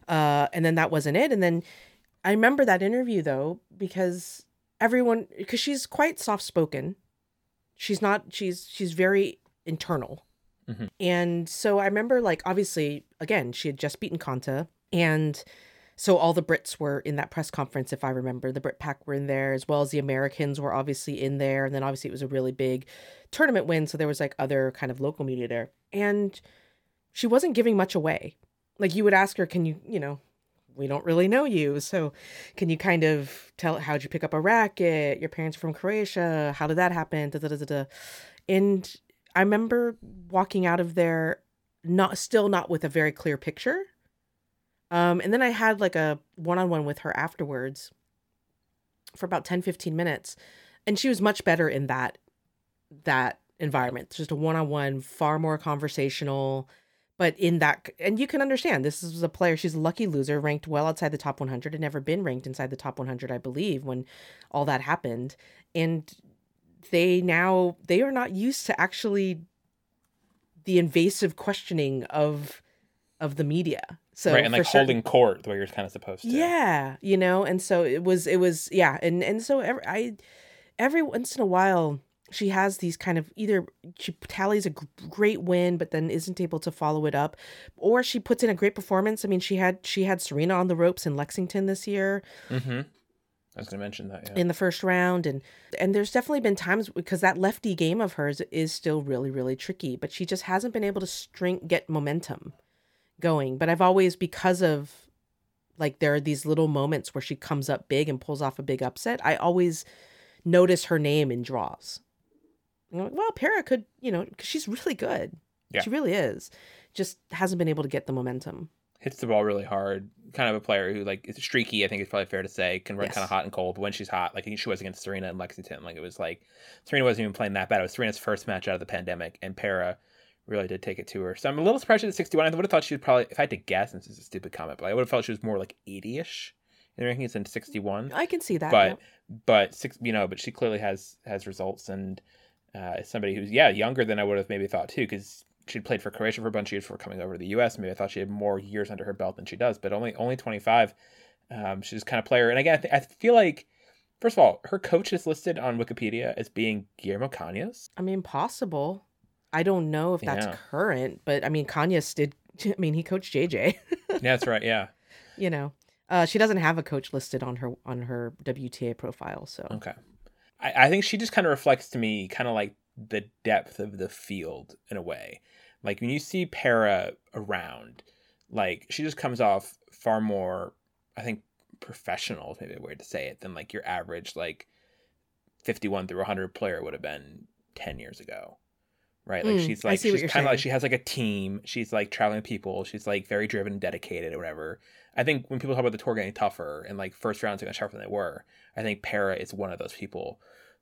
C: uh, and then that wasn't it. And then I remember that interview though because everyone because she's quite soft spoken. She's not. She's she's very internal.
B: Mhm.
C: And so I remember like obviously again she had just beaten Konta and. So all the Brits were in that press conference, if I remember. The Brit Pack were in there, as well as the Americans were obviously in there. And then obviously it was a really big tournament win, so there was like other kind of local media there. And she wasn't giving much away. Like you would ask her, can you, you know, we don't really know you, so can you kind of tell how'd you pick up a racket? Your parents are from Croatia. How did that happen? Da, da, da, da, da. And I remember walking out of there not still not with a very clear picture. Um, and then I had like a one-on-one with her afterwards for about 10 15 minutes and she was much better in that that environment. Just a one-on-one far more conversational but in that and you can understand this is a player she's a lucky loser ranked well outside the top 100 had never been ranked inside the top 100 i believe when all that happened and they now they are not used to actually the invasive questioning of of the media so
B: right, and like
C: certain-
B: holding court the way you're kind of supposed to.
C: yeah, you know, and so it was it was yeah, and and so every, I every once in a while she has these kind of either she tallies a great win but then isn't able to follow it up or she puts in a great performance. I mean, she had she had Serena on the ropes in Lexington this year
B: Mm-hmm. I was going to mention that. Yeah.
C: in the first round and and there's definitely been times because that lefty game of hers is still really really tricky, but she just hasn't been able to string get momentum going. But I've always because of like there are these little moments where she comes up big and pulls off a big upset. I always notice her name in draws. Know, well, Pera could, you know, because she's really good.
B: Yeah.
C: She really is. Just hasn't been able to get the momentum.
B: Hits the ball really hard. Kind of a player who like is streaky. I think it's probably fair to say can run
C: Yes.
B: kind of hot and cold. But when she's hot, like she was against Serena in Lexington, like it was like Serena wasn't even playing that bad. It was Serena's first match out of the pandemic, and Pera really did take it to her. So I'm a little surprised she's at 61. I would have thought she would probably, if I had to guess, and this is a stupid comment, but I would have felt she was more like 80ish in the rankings than 61.
C: I can see that.
B: but
C: yeah.
B: but six you know but she clearly has has results and uh is somebody who's yeah younger than i would have maybe thought too because she'd played for croatia for a bunch of years before coming over to the us maybe i thought she had more years under her belt than she does but only only 25 um she's kind of player and again i, th- I feel like first of all her coach is listed on wikipedia as being guillermo cañas
C: I mean, possible. I don't know if that's
B: Yeah.
C: current, but I mean, Cañas (laughs) did. I mean, he coached JJ. (laughs)
B: yeah that's right yeah
C: you know, uh, she doesn't have a coach listed on her on her WTA profile. So
B: Okay. I, I think she just kind of reflects to me kind of like the depth of the field in a way. Like when you see Pera around, like she just comes off far more, I think, professional is maybe a way to say it, than like your average like 51 through 100 player would have been 10 years ago. Right? Like
C: Mm,
B: she's like, she's kind of like, she has like a team. She's like traveling people. She's like very driven and dedicated or whatever. I think when people talk about the tour getting tougher and like first rounds getting sharper than they were, I think Pera is one of those people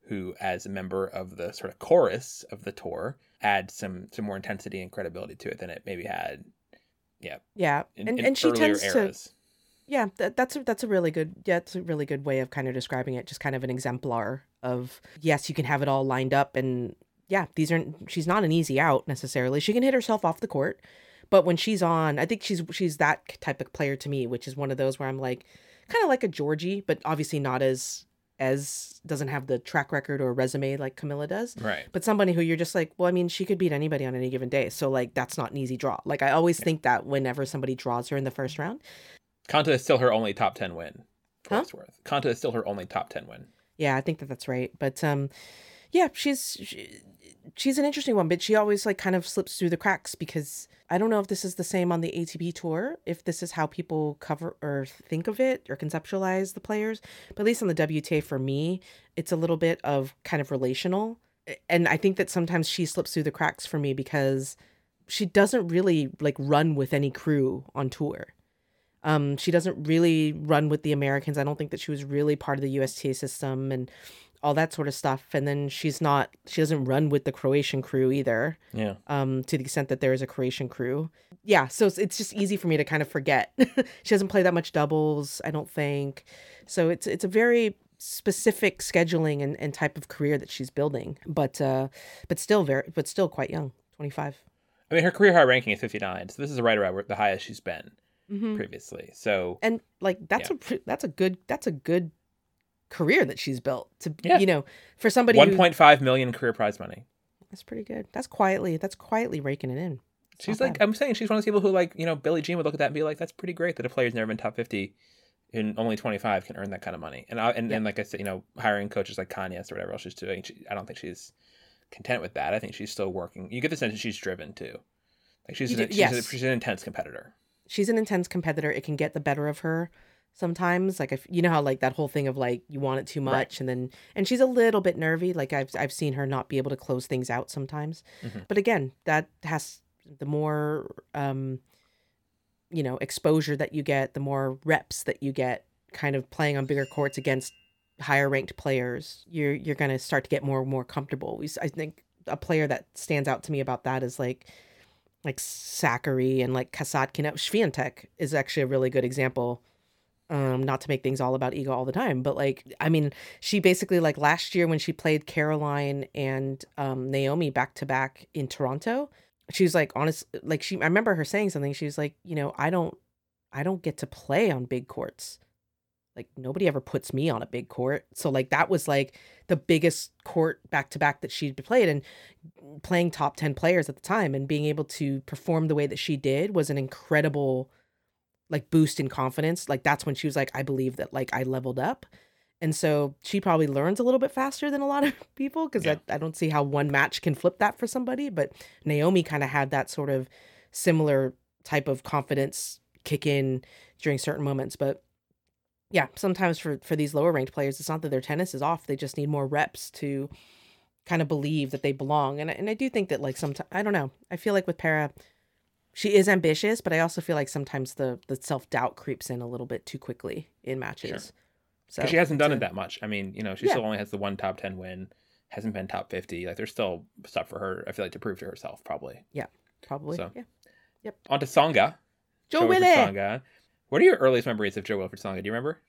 B: who, as a member of the sort of chorus of the tour, adds some some more intensity and credibility to it than it maybe had.
C: yeah,
B: In,
C: and
B: in
C: and she tends to yeah. That, that's a, that's a really good yeah. that's a really good way of kind of describing it. Just kind of an exemplar of yes, you can have it all lined up and yeah, these aren't. She's not an easy out necessarily. She can hit herself off the court. But when she's on, I think she's she's that type of player to me, which is one of those where I'm like, kind of like a Giorgi, but obviously not as as doesn't have the track record or resume like Camila does.
B: Right.
C: But somebody who you're just like, well, I mean, she could beat anybody on any given day, so like that's not an easy draw. Like I always think that whenever somebody draws her in the first round,
B: Konta is still her only top 10 win, for
C: Huh?
B: worth. Konta is still her only top 10 win.
C: yeah, I think that that's right. But um, yeah, she's she, she's an interesting one, but she always like kind of slips through the cracks because I don't know if this is the same on the ATP tour, if this is how people cover or think of it or conceptualize the players. But at least on the WTA for me, it's a little bit of kind of relational. And I think that sometimes she slips through the cracks for me because she doesn't really like run with any crew on tour. Um, she doesn't really run with the Americans. I don't think that she was really part of the USTA system and all that sort of stuff. And then she's not, she doesn't run with the Croatian crew either.
B: Yeah.
C: Um, to the extent that there is a Croatian crew. Yeah. So it's, it's just easy for me to kind of forget. (laughs) she doesn't play that much doubles, I don't think. So it's, it's a very specific scheduling and, and type of career that she's building, but, uh, but still very, but still quite young, 25.
B: I mean, her career high ranking is 59, so this is right around the highest she's been
C: Mhm.
B: previously. So
C: and like that's a that's a good that's a good career that she's built to
B: Yeah.
C: you know for somebody who,
B: 1.5 million career prize money.
C: that's pretty good that's quietly that's quietly raking it in It's
B: She's like,
C: bad.
B: I'm saying, she's one of those people who, like, you know, Billie Jean would look at that and be like, that's pretty great that a player's never been top 50 and only 25 can earn that kind of money. And I, and,
C: Yeah.
B: and like I said, you know, hiring coaches like Kanye or whatever else she's doing, she, I don't think she's content with that. I think she's still working. You get the sense that she's driven too. Like she's, an,
C: do-
B: she's,
C: yes.
B: a, she's an intense competitor.
C: she's an intense competitor it can get the better of her sometimes like if you know how like that whole thing of like you want it too
B: Right.
C: much and then and she's a little bit nervy like i've i've seen her not be able to close things out sometimes
B: Mhm.
C: but again that has the more um you know exposure that you get the more reps that you get kind of playing on bigger courts against higher ranked players you're you're going to start to get more and more comfortable we, i think a player that stands out to me about that is like like Sakkari and like Kasatkin. Swiatek is actually a really good example. Um, not to make things all about ego all the time, but like, I mean, she basically like last year when she played Caroline and um, Naomi back to back in Toronto, she was like, honest, like she, I remember her saying something. She was like, you know, I don't, I don't get to play on big courts. Like nobody ever puts me on a big court. So like that was like the biggest court back to back that she'd played and playing top 10 players at the time and being able to perform the way that she did was an incredible like boost in confidence. Like that's when she was like I believe that like I leveled up. And so she probably learns a little bit faster than a lot of (laughs) people because
B: Yeah.
C: I, I don't see how one match can flip that for somebody. But Naomi kind of had that sort of similar type of confidence kick in during certain moments. But yeah, sometimes for for these lower ranked players, it's not that their tennis is off; they just need more reps to kind of believe that they belong. And and I do think that like sometimes I don't know. I feel like with Pera, she is ambitious, but I also feel like sometimes the the self doubt creeps in a little bit too quickly in matches. So
B: 'Cause she hasn't done it that much. I mean, you know, she
C: Yeah.
B: still only has the one top 10 win, hasn't been top 50. Like, there's still stuff for her, I feel like, to prove to herself, probably.
C: Yeah, probably.
B: so.
C: Yeah. Yep.
B: On to Tsonga.
C: Joe
B: Wilfried
C: Willie.
B: Tsonga. What are your earliest memories of Jo-Wilfried Tsonga? Do you remember?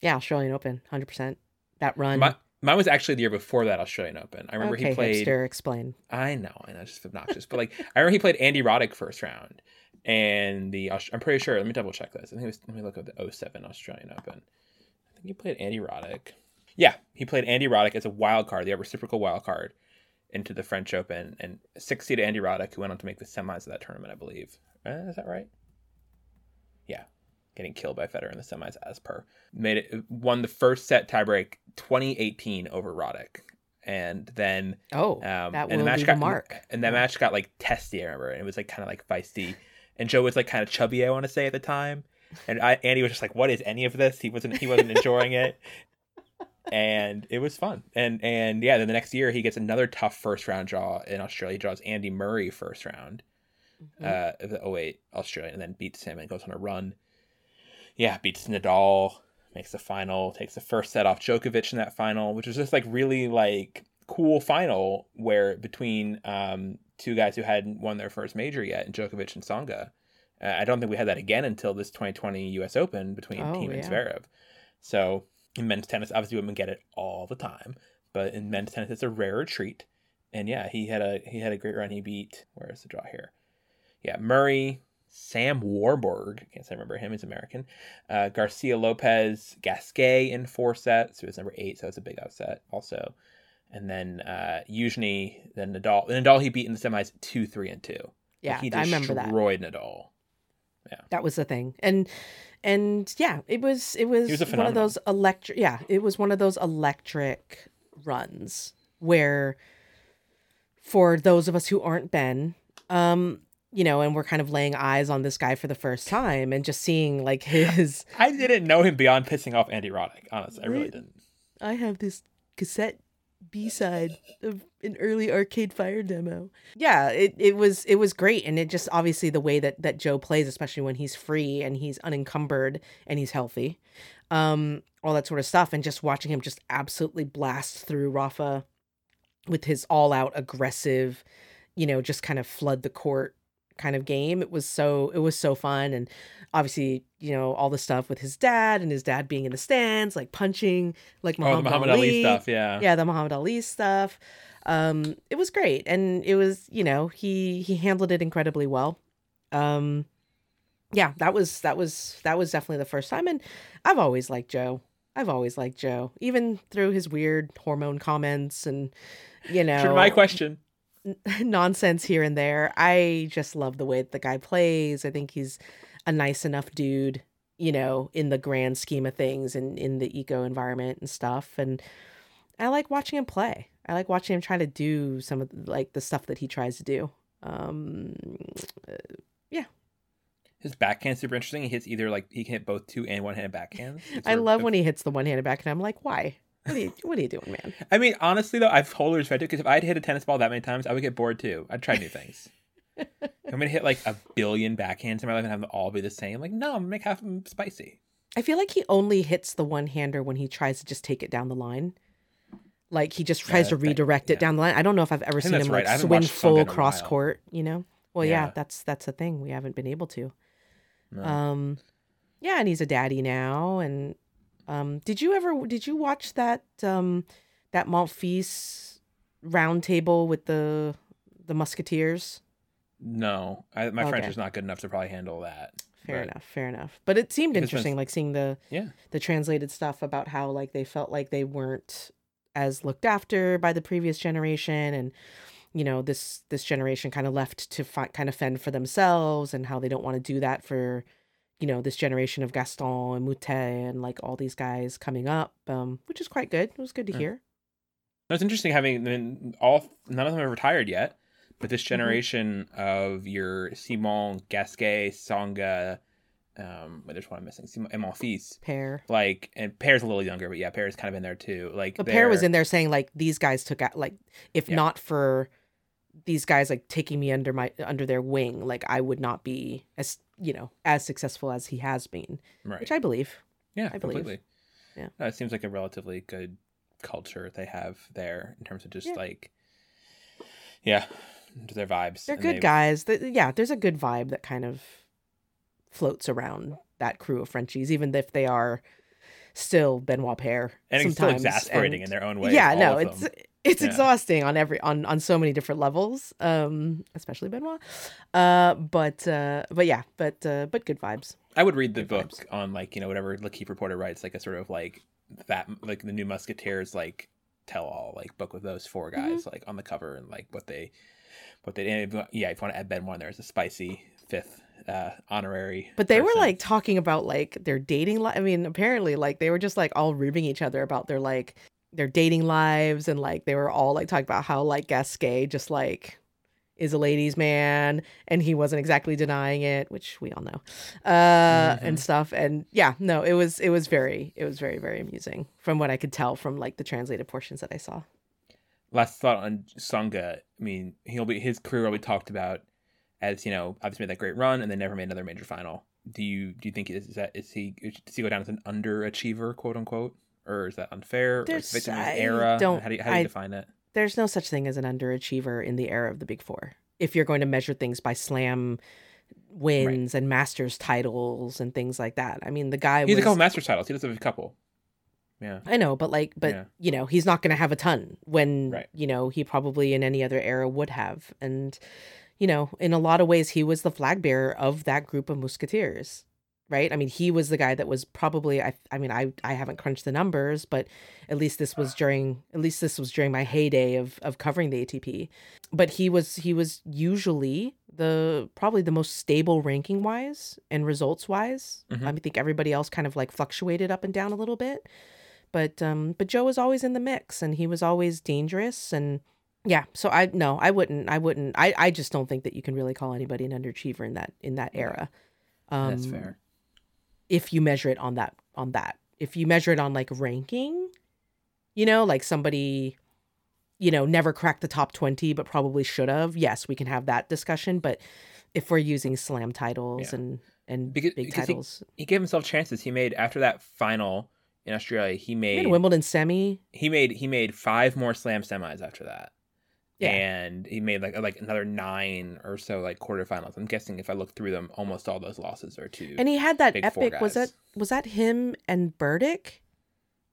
C: Yeah, Australian Open, hundred percent. That run.
B: My, mine was actually the year before that Australian Open. I remember
C: okay,
B: he played.
C: hipster, explain.
B: I know, I know, it's just obnoxious. but like, I remember he played Andy Roddick first round, and the I'm pretty sure. Let me double check this. I think it was. Let me look at the 07 Australian Open. I think he played Andy Roddick. Yeah, he played Andy Roddick as a wild card, the reciprocal wild card, into the French Open, and six seeded Andy Roddick, who went on to make the semis of that tournament, I believe. Uh, is that right? Yeah, getting killed by Federer in the semis as per. Made it won the first set tiebreak 2018 over Roddick, and then
C: Oh,
B: um,
C: that
B: and the match got
C: mark.
B: and that match got like testy. I remember, and it was like kind of like feisty. And Joe was like kind of chubby. I want to say at the time, and I, Andy was just like, "What is any of this?" He wasn't. He wasn't enjoying it, and it was fun. And and yeah, then the next year he gets another tough first round draw in Australia. He draws Andy Murray first round,
C: Mhm.
B: uh, of the 08 Australia, and then beats him and goes on a run. Yeah, beats Nadal, makes the final, takes the first set off Djokovic in that final, which was just like really like cool final where between um, two guys who hadn't won their first major yet, and Djokovic and Tsonga. Uh, I don't think we had that again until this 2020 U.S. Open between
C: Oh,
B: Thiem and
C: yeah.
B: Zverev. So in men's tennis, obviously women get it all the time, but in men's tennis, it's a rarer treat. And yeah, he had a he had a great run. He beat where is the draw here? Yeah, Murray, Sam Warburg. I can't say I remember him. He's American. Uh, Garcia Lopez, Gasquet in four sets. It was number eight. So it's a big upset also. And then uh, Youzhny, then Nadal. Nadal he beat in the semis two, three, and two. Like,
C: yeah,
B: he
C: I remember that.
B: destroyed Nadal. Yeah.
C: That was the thing, and and yeah, it was it was,
B: was
C: one of those electric. Yeah, it was one of those electric runs where for those of us who aren't Ben, um, you know, and we're kind of laying eyes on this guy for the first time and just seeing like his. (laughs)
B: I didn't know him beyond pissing off Andy Roddick. Honestly, I really didn't.
C: I have this cassette B side of an early Arcade Fire demo. Yeah, it, it was it was great, and it just obviously the way that that Joe plays, especially when he's free and he's unencumbered and he's healthy, um, all that sort of stuff, and just watching him just absolutely blast through Rafa with his all out aggressive, you know, just kind of flood the court kind of game. It was so it was so fun and obviously, you know, all the stuff with his dad and his dad being in the stands, like punching like
B: Oh,
C: Muhammad,
B: the Muhammad
C: Ali.
B: Ali stuff. Yeah.
C: Yeah, the Muhammad Ali stuff. Um, it was great. And it was, you know, he he handled it incredibly well. Um yeah, that was that was that was definitely the first time. And I've always liked Joe. I've always liked Joe, even through his weird hormone comments and you know
B: my question. (laughs)
C: nonsense here and there. I just love the way that the guy plays. I think he's a nice enough dude, you know, in the grand scheme of things and in the eco environment and stuff. And I like watching him play. I like watching him try to do some of the, like the stuff that he tries to do. Um, yeah.
B: His backhand's super interesting. He hits either like he can hit both two and one handed backhands.
C: I
B: of-
C: love when he hits the one handed back, and I'm like, why? What are you What are you doing, man?
B: I mean, honestly though, I've totally respected it because if I'd hit a tennis ball that many times, I would get bored too. I'd try new things. (laughs) I'm gonna hit like a billion backhands in my life and have them all be the same. Like, no, I'm gonna make half of them spicy.
C: I feel like he only hits the one hander when he tries to just take it down the line. Like he just tries to
B: that thing,
C: redirect it down the line. I don't know if I've ever seen him
B: right.
C: Like swing full cross court, you know? Well, yeah.
B: Yeah.
C: that's that's a thing. We haven't been able to.
B: No.
C: Um yeah, and he's a daddy now and um did you ever did you watch that um that Monfils roundtable with the the musketeers?
B: no, I, my French
C: Okay.
B: is not good enough to probably handle that.
C: Fair
B: But-
C: enough, fair enough. But it seemed interesting, like seeing the
B: Yeah.
C: the translated stuff about how like they felt like they weren't as looked after by the previous generation, and you know this this generation kind of left to fi- kind of fend for themselves, and how they don't want to do that for you know this generation of Gaston and Moutet and like all these guys coming up, um, which is quite good. It was good to hear.
B: No, It's interesting having then all none of them are retired yet, but this
C: Mm-hmm.
B: generation of your Simon, Gasquet, Tsonga, um, but there's one I'm missing, Simon and Monfils.
C: Paire.
B: Like, and Paire's a little younger, but yeah, Paire's kind of in there too. Like,
C: But Paire was in there saying like these guys took out like if
B: Yeah.
C: not for these guys like taking me under my under their wing, like I would not be as you know as successful as he has been,
B: right.
C: which I believe.
B: yeah,
C: I believe.
B: completely.
C: Yeah.
B: no, it seems like a relatively good culture they have there in terms of just
C: Yeah.
B: like, yeah, their vibes.
C: They're good
B: they've-
C: guys. Th- yeah, there's a good vibe that kind of floats around that crew of Frenchies, even if they are still Benoit Paire.
B: and it's still
C: sometimes,
B: exasperating
C: and-
B: in their own way.
C: yeah, no, it's. It's
B: Yeah.
C: exhausting on every on on so many different levels, um, especially Benoit. Uh, but uh, but yeah, but uh, but good vibes.
B: I would read the
C: Good
B: book
C: vibes.
B: on like you know whatever L'Equipe reporter writes, like a sort of like that, like the New Musketeers, like tell all like book with those four
C: Mm-hmm.
B: guys like on the cover and like what they, what they, if yeah, if you want to add Ben one, there's a spicy fifth uh honorary.
C: But they were like talking about like their dating life. I mean, apparently, like they were just like all ribbing each other about their like their dating lives, and like they were all like talking about how like Gasquet just like is a ladies' man, and he wasn't exactly denying it, which we all know, uh, and stuff. And yeah, no, it was it was very it was very very amusing from what I could tell from like the translated portions that I saw.
B: last thought on Tsonga. I mean, he'll be his career will be talked about as you know, obviously made that great run and then never made another major final. Do you do you think is, is that is he does he go down as an underachiever, quote unquote, or is that unfair? or is
C: There's-
B: victim of era?
C: don't-
B: how do you, how do you
C: I-
B: define it?
C: There's no such thing as an underachiever in the era of the Big Four. If you're going to measure things by slam wins and masters titles and things like that. I mean, the guy
B: He's
C: was
B: a couple Masters titles. He does have a couple. Yeah.
C: I know, but like, but
B: Yeah.
C: you know, he's not going to have a ton when
B: Right.
C: you know he probably in any other era would have, and you know, in a lot of ways, he was the flag bearer of that group of musketeers, right? I mean, he was the guy that was probably. I, I mean, I, I haven't crunched the numbers, but at least this was during, at least this was during my heyday of of covering the ATP. But he was, he was usually the probably the most stable ranking wise and results wise.
B: Mhm.
C: I think everybody else kind of like fluctuated up and down a little bit but um but Joe was always in the mix and he was always dangerous and Yeah, so I no, I wouldn't. I wouldn't. I I just don't think that you can really call anybody an underachiever in that in that era. Um,
B: That's fair.
C: If you measure it on that on that, if you measure it on like ranking, you know, like somebody, you know, never cracked the top twenty, but probably should have. Yes, we can have that discussion. But if we're using slam titles
B: Yeah.
C: and and
B: Because-
C: big
B: because
C: titles,
B: He gave himself chances. He made after that final in Australia. He
C: he
B: made
C: made Wimbledon semi.
B: he made he made five more slam semis after that.
C: Yeah.
B: And he made like like another nine or so like quarterfinals. I'm guessing if I look through them, almost all those losses are to
C: And he had that epic. Was that was that him and Berdych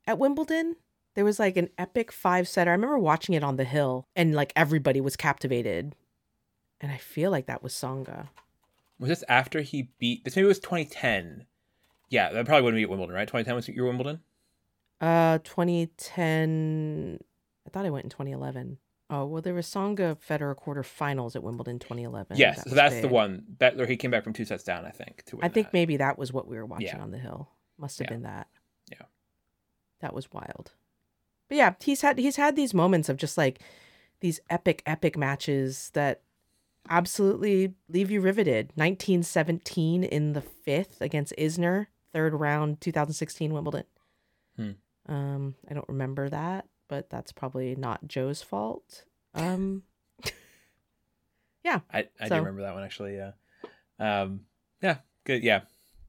C: at Wimbledon? There was like an epic five setter. I remember watching it on the hill, and like everybody was captivated. And I feel like that was Tsonga.
B: Was this after he beat this maybe it was 2010. Yeah, that probably wouldn't be at Wimbledon, right? 2010 was your Wimbledon?
C: Uh, 2010. I thought I went in 2011. Oh well, there was Tsonga Federer quarterfinals at Wimbledon 2011.
B: yes,
C: That
B: so that's the one that where he came back from two sets down, I think.
C: I think
B: that.
C: maybe that was what we were watching
B: Yeah.
C: on the hill. Must have
B: Yeah.
C: been that.
B: Yeah.
C: That was wild. But yeah, he's had he's had these moments of just like these epic epic matches that absolutely leave you riveted. 1917 in the 5th against Isner, third round 2016 Wimbledon.
B: Hmm.
C: Um I don't remember that, but that's probably not Joe's fault. Um
B: I, I
C: So-
B: do remember that one actually. Yeah, um, yeah, good. Yeah,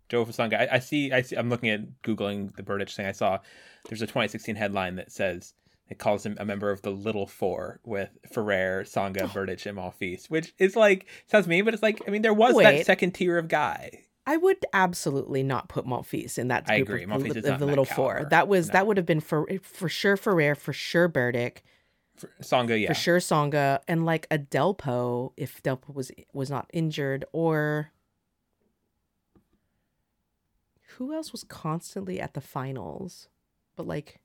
B: Joe Fasanga. I, I see. I see. I'm looking at googling the Berdych thing. I saw there's a 2016 headline that says it calls him a member of the Little Four with Ferrer, Tsonga,
C: Oh.
B: Berdych, and Monfils, which is like sounds mean, but it's like I mean there was that second tier of guy.
C: I would absolutely not put Monfils in that
B: I
C: group
B: agree.
C: of,
B: Monfils
C: the, of the
B: that
C: little four.
B: caliber.
C: That was
B: No.
C: that would have been for for sure Ferrer, for sure Berdych,
B: For, Tsonga, yeah,
C: for sure Tsonga, and like a Delpo if Delpo was was not injured, or who else was constantly at the finals, but like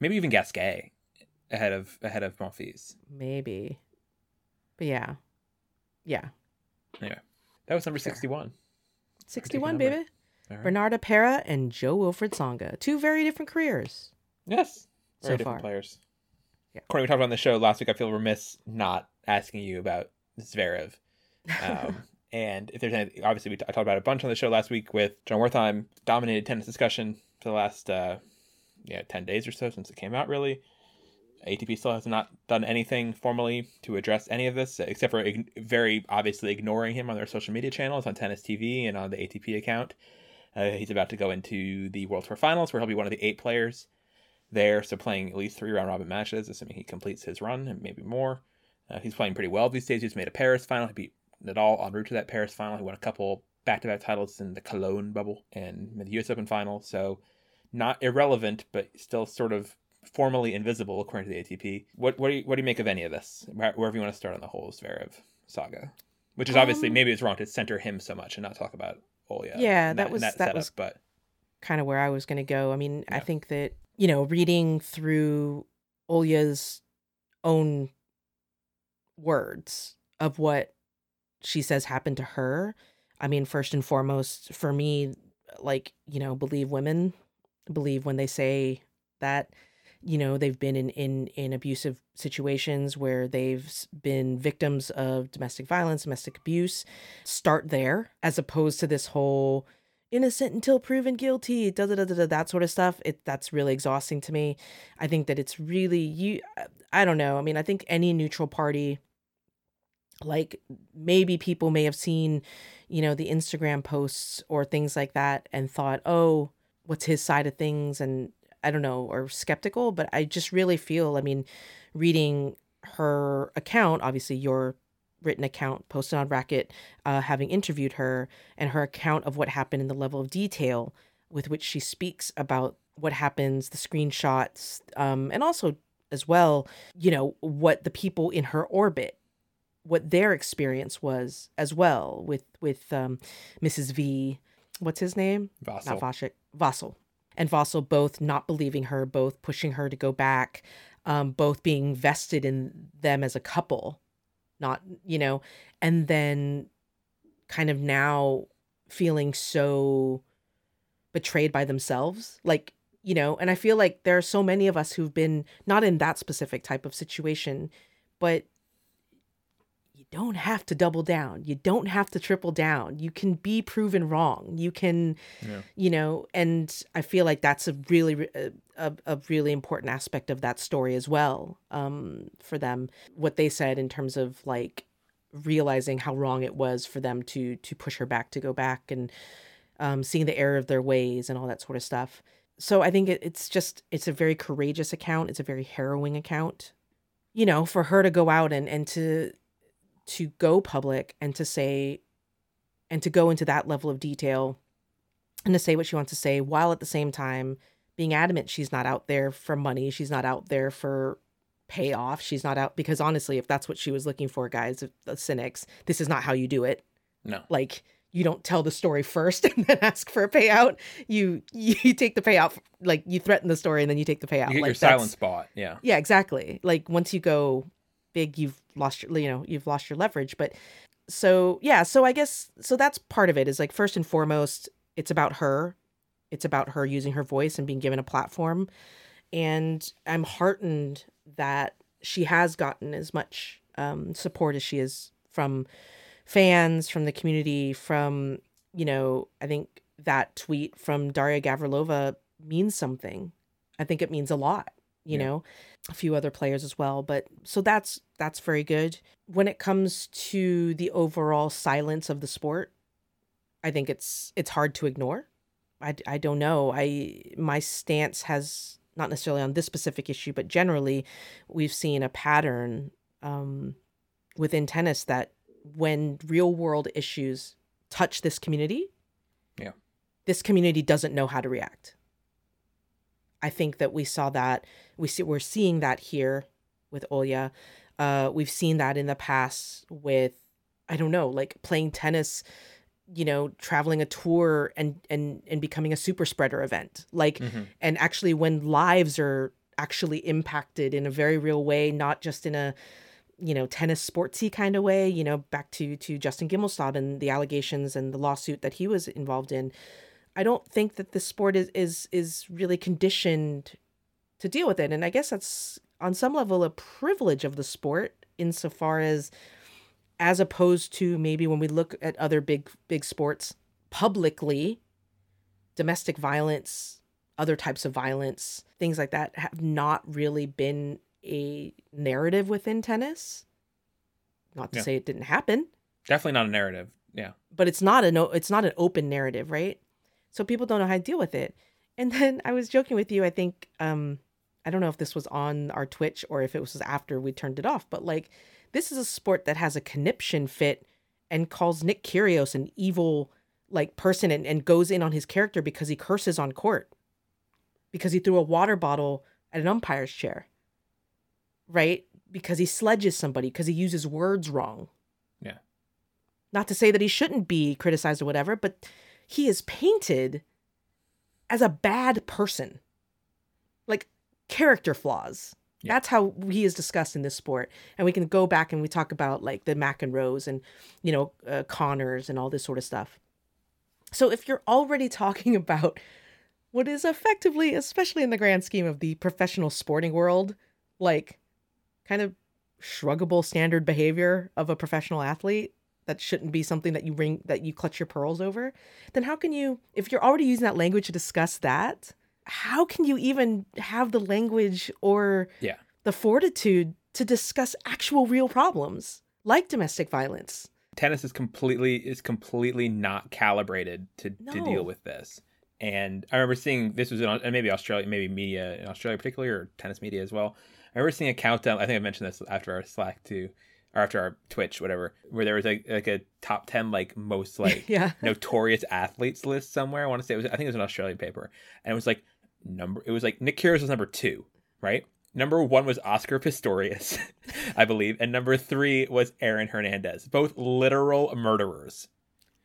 B: maybe even Gasquet ahead of ahead of Monfils.
C: maybe, but yeah, yeah,
B: Anyway, that was number
C: Fair.
B: 61.
C: sixty one, baby.
B: All right.
C: Bernarda Pera and Jo-Wilfried Tsonga, two very different careers.
B: Yes.
C: So
B: different
C: far.
B: players.
C: Yeah.
B: Courtney, we talked about on the show last week. I feel remiss not asking you about Zverev. Um, (laughs) and if there's any, obviously, we t- I talked about a bunch on the show last week with Jon Wertheim, dominated tennis discussion for the last, uh, yeah, 10 days or so since it came out, really. ATP still has not done anything formally to address any of this, except for ig- very obviously ignoring him on their social media channels, on Tennis TV, and on the ATP account. Uh, he's about to go into the World Tour Finals, where he'll be one of the eight players there, so playing at least three round robin matches, assuming he completes his run and maybe more. Uh, he's playing pretty well these days. He's made a Paris final. He beat Nadal en route to that Paris final. He won a couple back to back titles in the Cologne bubble and the US Open final. So not irrelevant, but still sort of formally invisible according to the ATP. What what do you, what do you make of any of this? Wherever you want to start on the whole Zverev saga, which is obviously
C: Um,
B: maybe it's wrong to center him so much and not talk about Olya.
C: Yeah,
B: in
C: that was- that
B: setup,
C: was-
B: but
C: kind of where I was going to go. I mean, I think that, you know, reading through Olya's own words of what she says happened to her, I mean, first and foremost, for me, like, you know, believe women, believe when they say that you know they've been in in in abusive situations where they've been victims of domestic violence domestic abuse. Start there as opposed to this whole innocent until proven guilty da da da da that sort of stuff. It that's really exhausting to me. I think that it's really you i don't know. I mean i think any neutral party like maybe people may have seen you know the instagram posts or things like that and thought oh what's his side of things? And i don't know or skeptical but i just really feel i mean reading her account obviously your written account posted on racket uh, having interviewed her and her account of what happened in the level of detail with which she speaks about what happens the screenshots um, and also as well you know what the people in her orbit what their experience was as well with with um, mrs v what's his name
B: Vassal.
C: not Vasek, Vassal. And Vassal both not believing her, both pushing her to go back, um, both being vested in them as a couple, not, you know, and then kind of now feeling so betrayed by themselves. Like, you know, and I feel like there are so many of us who've been not in that specific type of situation, but don't have to double down. You don't have to triple down. You can be proven wrong. You can,
B: Yeah.
C: you know, and I feel like that's a really a, a, a really important aspect of that story as well um, for them. What they said in terms of like realizing how wrong it was for them to to push her back to go back and um, seeing the error of their ways and all that sort of stuff. So I think it, it's just it's a very courageous account. It's a very harrowing account. You know, for her to go out and and to to go public and to say and to go into that level of detail and to say what she wants to say while at the same time being adamant she's not out there for money she's not out there for payoff she's not out because honestly if that's what she was looking for guys the cynics this is not how you do it
B: No.
C: like you don't tell the story first (laughs) and then ask for a payout you you take the payout like you threaten the story and then you take the payout
B: You get
C: like
B: your silence bought. Yeah.
C: yeah, exactly. Like once you go big, you've lost your, you know, you've lost your leverage. But so yeah, so I guess so that's part of it is like first and foremost, it's about her. It's about her using her voice and being given a platform. And I'm heartened that she has gotten as much um, support as she is from fans, from the community, from, you know, I think that tweet from Daria Gavrilova means something. I think it means a lot, you
B: Yeah.
C: know, a few other players as well. But so that's that's very good. When it comes to the overall silence of the sport, I think it's it's hard to ignore. I, I don't know. I my stance has not necessarily on this specific issue, but generally, we've seen a pattern um, within tennis that when real world issues touch this community,
B: Yeah.
C: this community doesn't know how to react. I think that we saw that we see we're seeing that here with Olya. Uh, we've seen that in the past with I don't know, like playing tennis, you know, traveling a tour and and and becoming a super spreader event. Like
B: Mhm.
C: and actually when lives are actually impacted in a very real way, not just in a you know tennis sportsy kind of way. You know, back to to Justin Gimelstob and the allegations and the lawsuit that he was involved in. I don't think that the sport is is is really conditioned to deal with it, and I guess that's on some level a privilege of the sport insofar as as opposed to maybe when we look at other big big sports publicly domestic violence other types of violence things like that have not really been a narrative within tennis not to
B: Yeah.
C: say it didn't happen
B: Definitely not a narrative. Yeah.
C: but it's not an o- it's not an open narrative, right? So people don't know how to deal with it. And then (laughs) I was joking with you. I think um I don't know if this was on our Twitch or if it was after we turned it off, but like this is a sport that has a conniption fit and calls Nick Kyrgios an evil like person and, and goes in on his character because he curses on court because he threw a water bottle at an umpire's chair, right? Because he sledges somebody because he uses words wrong.
B: Yeah.
C: Not to say that he shouldn't be criticized or whatever, but he is painted as a bad person. Like character flaws.
B: Yeah.
C: That's how he is discussed in this sport. And we can go back and we talk about like the McEnroes and, you know, uh, Connors and all this sort of stuff. So if you're already (laughs) talking about what is effectively, especially in the grand scheme of the professional sporting world, like kind of shruggable standard behavior of a professional athlete that shouldn't be something that you ring that you clutch your pearls over, then how can you if you're already using that language to discuss that, how can you even have the language or
B: Yeah.
C: the fortitude to discuss actual real problems like domestic violence?
B: tennis is completely is completely not calibrated to, to deal with this. And I remember seeing this was in and maybe Australia, maybe media in Australia particularly, or tennis media as well. I remember seeing a countdown. I think I mentioned this after our Slack too, or after our Twitch, whatever, where there was like like a top ten like most (laughs) like
C: yeah.
B: notorious athletes list somewhere. I want to say it was I think it was an Australian paper, and it was like number. It was like Nick Kyrgios was number two, right? Number one was Oscar Pistorius, (laughs) I believe, and number three was Aaron Hernandez, both literal murderers.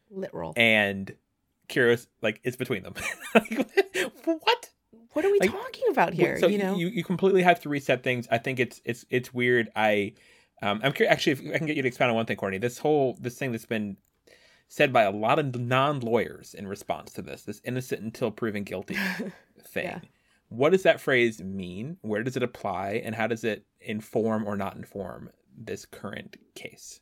C: Literal.
B: And Kyrgios like it's between them. like, (laughs) what?
C: What are we
B: like,
C: talking about here?
B: So
C: you know?
B: you, you completely have to reset things. I think it's it's it's weird. I um I'm curious actually if I can get you to expand on one thing, Courtney. This whole this thing that's been said by a lot of non lawyers in response to this, this innocent until proven guilty (laughs) thing.
C: Yeah.
B: what does that phrase mean? Where does it apply? And how does it inform or not inform this current case?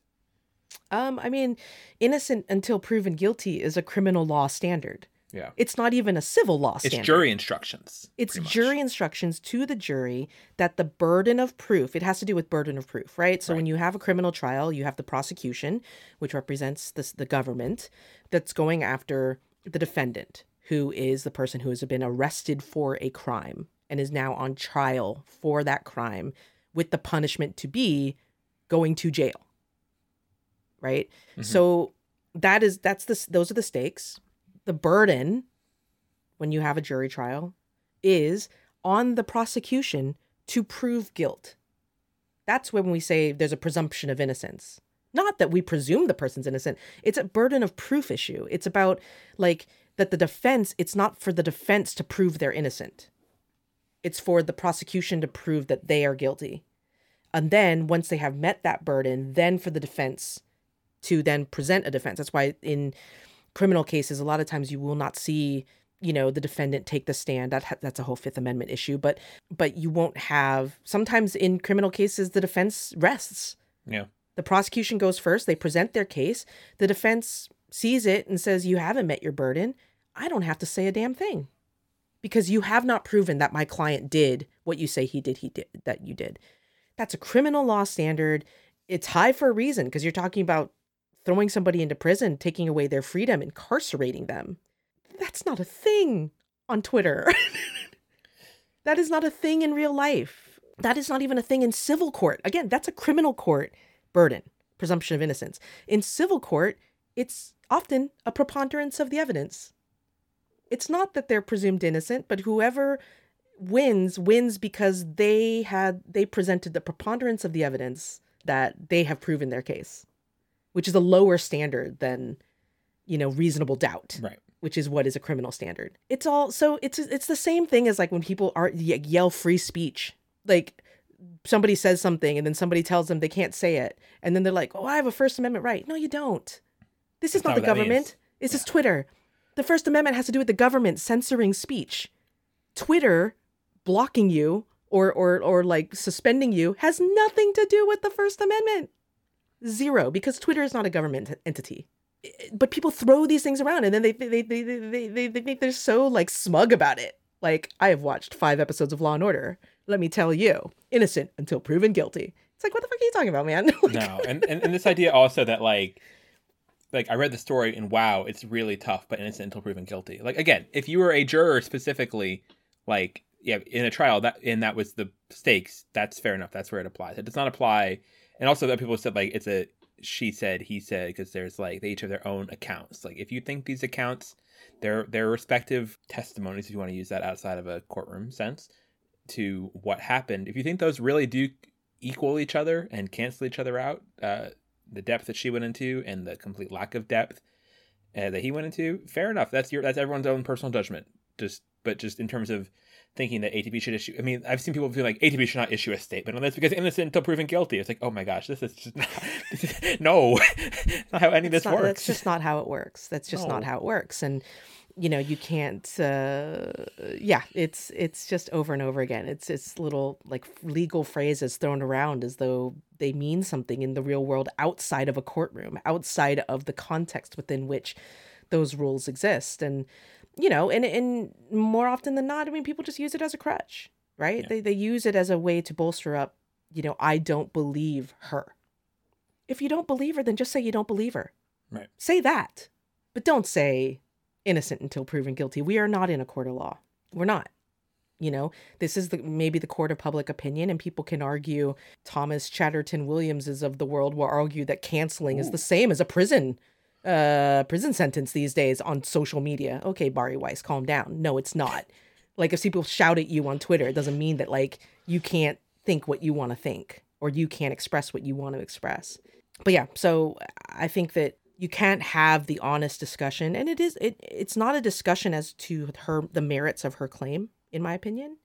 C: Um, I mean, innocent until proven guilty is a criminal law standard.
B: Yeah.
C: It's not even a civil law standard.
B: It's jury instructions.
C: It's jury instructions to the jury that the burden of proof, it has to do with burden of proof, right? So when you have a criminal trial, you have the prosecution, which represents the, the government, that's going after the defendant, who is the person who has been arrested for a crime and is now on trial for that crime, with the punishment to be going to jail. Right?
B: Mhm.
C: So that is that's the those are the stakes. The burden when you have a jury trial is on the prosecution to prove guilt. That's when we say there's a presumption of innocence. Not that we presume the person's innocent. It's a burden of proof issue. It's about like that the defense, it's not for the defense to prove they're innocent. It's for the prosecution to prove that they are guilty. And then once they have met that burden, then for the defense to then present a defense. That's why in criminal cases, a lot of times you will not see, you know, the defendant take the stand. That ha- that's a whole Fifth Amendment issue. But but you won't have. Sometimes in criminal cases, the defense rests.
B: Yeah.
C: The prosecution goes first. They present their case. The defense sees it and says, "You haven't met your burden. I don't have to say a damn thing." Because you have not proven that my client did what you say he did, he did that you did. That's a criminal law standard. It's high for a reason because you're talking about throwing somebody into prison, taking away their freedom, incarcerating them. That's not a thing on Twitter. (laughs) that is not a thing in real life. That is not even a thing in civil court. Again, that's a criminal court burden, presumption of innocence. In civil court, it's often a preponderance of the evidence. It's not that they're presumed innocent, but whoever wins wins because they had they presented the preponderance of the evidence that they have proven their case which is a lower standard than you know reasonable doubt
B: Right.
C: which is what is a criminal standard. It's all so it's it's the same thing as like when people are yell free speech. Like somebody says something and then somebody tells them they can't say it and then they're like oh i have a first amendment right. No you don't. This is
B: That's
C: not,
B: not
C: the government. This is twitter. The first amendment has to do with the government censoring speech. Twitter blocking you or or or like suspending you has nothing to do with the first amendment zero because twitter is not a government entity but people throw these things around and then they they they they they, they, think they're so like smug about it like i have watched five episodes of law and order let me tell you innocent until proven guilty it's like what the fuck are you talking about man (laughs) Like,
B: No, and, and and this idea also that like like I read the story and wow, it's really tough, but innocent until proven guilty. Like again, if you were a juror specifically, like yeah, in a trial that and that was the stakes, that's fair enough. That's where it applies. It does not apply. And also that people said like it's a she said he said because there's like they each have their own accounts. Like if you think these accounts, their their respective testimonies, if you want to use that outside of a courtroom sense, to what happened, if you think those really do equal each other and cancel each other out, uh, the depth that she went into and the complete lack of depth uh, that he went into, fair enough. That's your that's everyone's own personal judgment. Just but just in terms of thinking that ATP should issue. I mean, I've seen people feel like ATP should not issue a statement on this because innocent until proven guilty. It's like, oh my gosh, this is just not, (laughs) this is, no, (laughs) not how any of this
C: not-
B: works.
C: That's just not how it works. That's just not how it works. And you know, you can't. Uh, yeah, it's it's just over and over again. It's it's little like legal phrases thrown around as though they mean something in the real world outside of a courtroom, outside of the context within which those rules exist. And you know, and and more often than not, I mean, people just use it as a crutch, right?
B: Yeah.
C: They they use it as a way to bolster up. You know, I don't believe her. If you don't believe her, then just say you don't believe her.
B: Right.
C: Say that. But don't say innocent until proven guilty. We are not in a court of law. We're not. You know, this is the maybe the court of public opinion, and people can argue Thomas Chatterton Williamses of the world will argue that canceling is the same as a prison uh prison sentence these days on social media. Okay, Bari Weiss, calm down. No, it's not. Like if people shout at you on Twitter, it doesn't mean that like you can't think what you want to think or you can't express what you want to express. But yeah, so I think that you can't have the honest discussion and it is it it's not a discussion as to her the merits of her claim in my opinion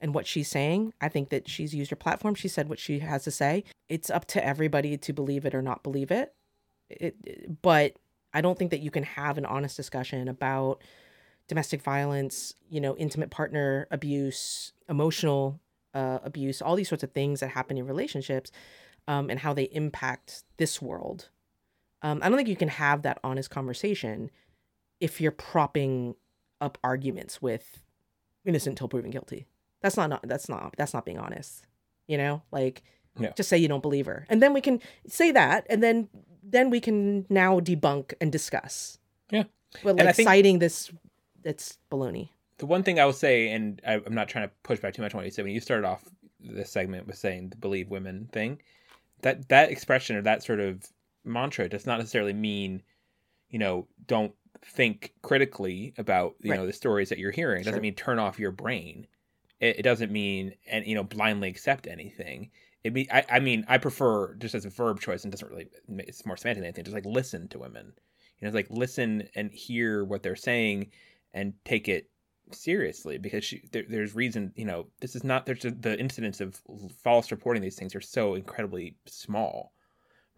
C: and what she's saying. I think that she's used her platform. She said what she has to say. It's up to everybody to believe it or not believe it. It, but I don't think that you can have an honest discussion about domestic violence, you know, intimate partner abuse, emotional uh, abuse, all these sorts of things that happen in relationships, um, and how they impact this world. Um, I don't think you can have that honest conversation if you're propping up arguments with innocent until proven guilty. That's not, that's not that's not being honest. You know, like
B: Yeah.
C: just say you don't believe her, and then we can say that, and then then we can now debunk and discuss.
B: Yeah.
C: but like citing this, it's baloney.
B: The one thing I will say, and I, I'm not trying to push back too much on what you said when you started off this segment with saying the believe women thing, that that expression or that sort of mantra does not necessarily mean, you know, don't think critically about you
C: Right.
B: know the stories that you're hearing. It doesn't
C: Sure.
B: mean turn off your brain. It, it doesn't mean and you know blindly accept anything. It be I, I mean I prefer just as a verb choice and doesn't really it's more semantic than anything. Just like listen to women, you know, it's like listen and hear what they're saying and take it seriously because she, there, there's reason you know this is not there's the incidents of false reporting these things are so incredibly small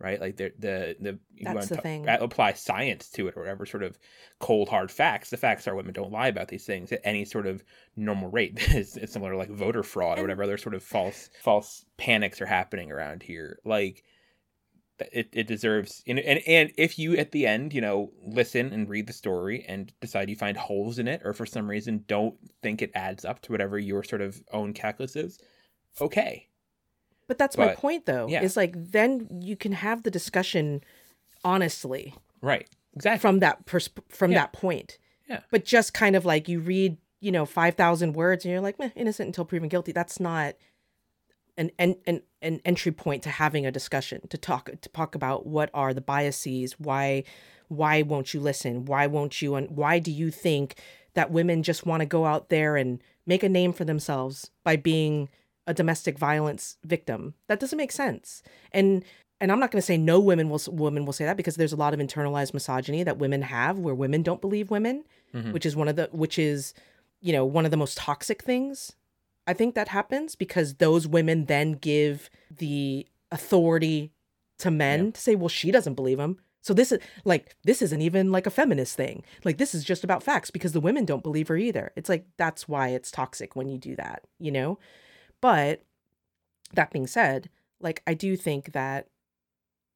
B: right? Like the the the you
C: That's
B: wanna
C: the
B: ta-
C: thing.
B: apply science to it or whatever sort of cold hard facts. The facts are women don't lie about these things at any sort of normal rate. (laughs) It's, it's similar to like voter fraud or whatever. Other sort of false false panics are happening around here. Like it, it deserves and, and and if you at the end you know listen and read the story and decide you find holes in it or for some reason don't think it adds up to whatever your sort of own calculus is okay
C: But that's my point, though.
B: yeah.
C: Is like then you can have the discussion honestly
B: right exactly
C: from that pers- from
B: Yeah.
C: that point.
B: Yeah.
C: But just kind of like you read, you know, five thousand words, and you're like, Meh, innocent until proven guilty. That's not an an, an an entry point to having a discussion to talk to talk about what are the biases, why why won't you listen, why won't you, and why do you think that women just want to go out there and make a name for themselves by being a domestic violence victim? That doesn't make sense. And and I'm not going to say no women will women will say that because there's a lot of internalized misogyny that women have where women don't believe women,
B: Mhm.
C: which is one of the which is you know one of the most toxic things. I think that happens because those women then give the authority to men
B: Yeah.
C: to say, well, she doesn't believe him. So this is like this isn't even like a feminist thing. Like this is just about facts because the women don't believe her either. It's like that's why it's toxic when you do that, you know? But that being said, like I do think that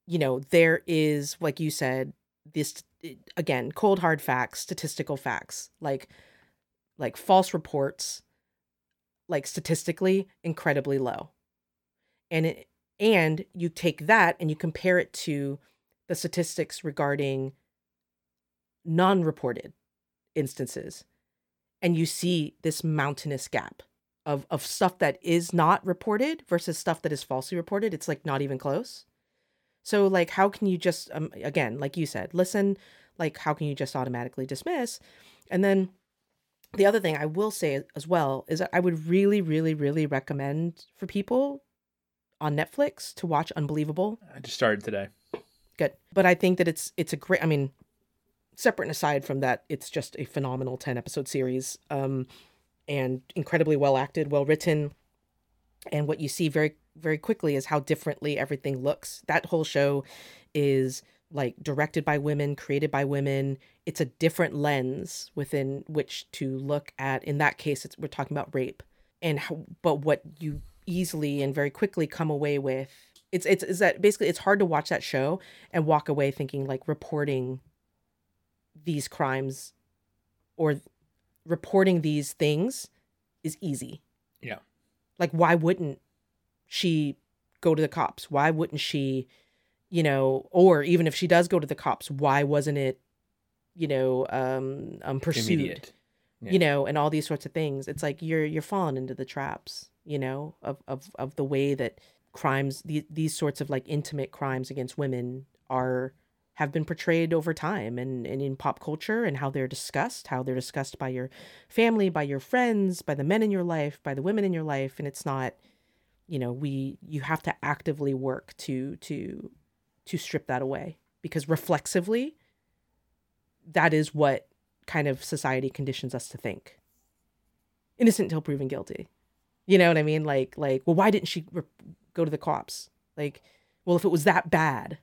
C: you know, there is like you said this eh, again, cold hard facts, statistical facts, like like false reports like statistically incredibly low. And it, and you take that and you compare it to the statistics regarding non-reported instances and you see this mountainous gap of of stuff that is not reported versus stuff that is falsely reported it's like not even close. So like how can you just um, again like you said listen like how can you just automatically dismiss? And then the other thing i will say as well is that i would really really really recommend for people on netflix to watch unbelievable.
B: I just started today.
C: Good. But i think that it's it's a great i mean separate and aside from that it's just a phenomenal 10 episode series. Um and incredibly well acted well written. And what you see very very quickly is how differently everything looks. That whole show is like directed by women created by women. It's a different lens within which to look at. In that case we're talking about rape. And how, but what you easily and very quickly come away with it's it's is that basically it's hard to watch that show and walk away thinking like reporting these crimes or reporting these things is easy.
B: Yeah.
C: Like why wouldn't she go to the cops? Why wouldn't she, you know, or even if she does go to the cops, why wasn't it, you know, um, um pursued?
B: Yeah.
C: You know, and all these sorts of things. It's like you're you're falling into the traps, you know, of of of the way that crimes these these sorts of like intimate crimes against women are have been portrayed over time and, and in pop culture and how they're discussed, how they're discussed by your family, by your friends, by the men in your life, by the women in your life. And it's not, you know, we you have to actively work to to to strip that away because reflexively that is what kind of society conditions us to think. Innocent until proven guilty. You know what I mean? Like like well why didn't she re- go to the cops? Like well if it was that bad,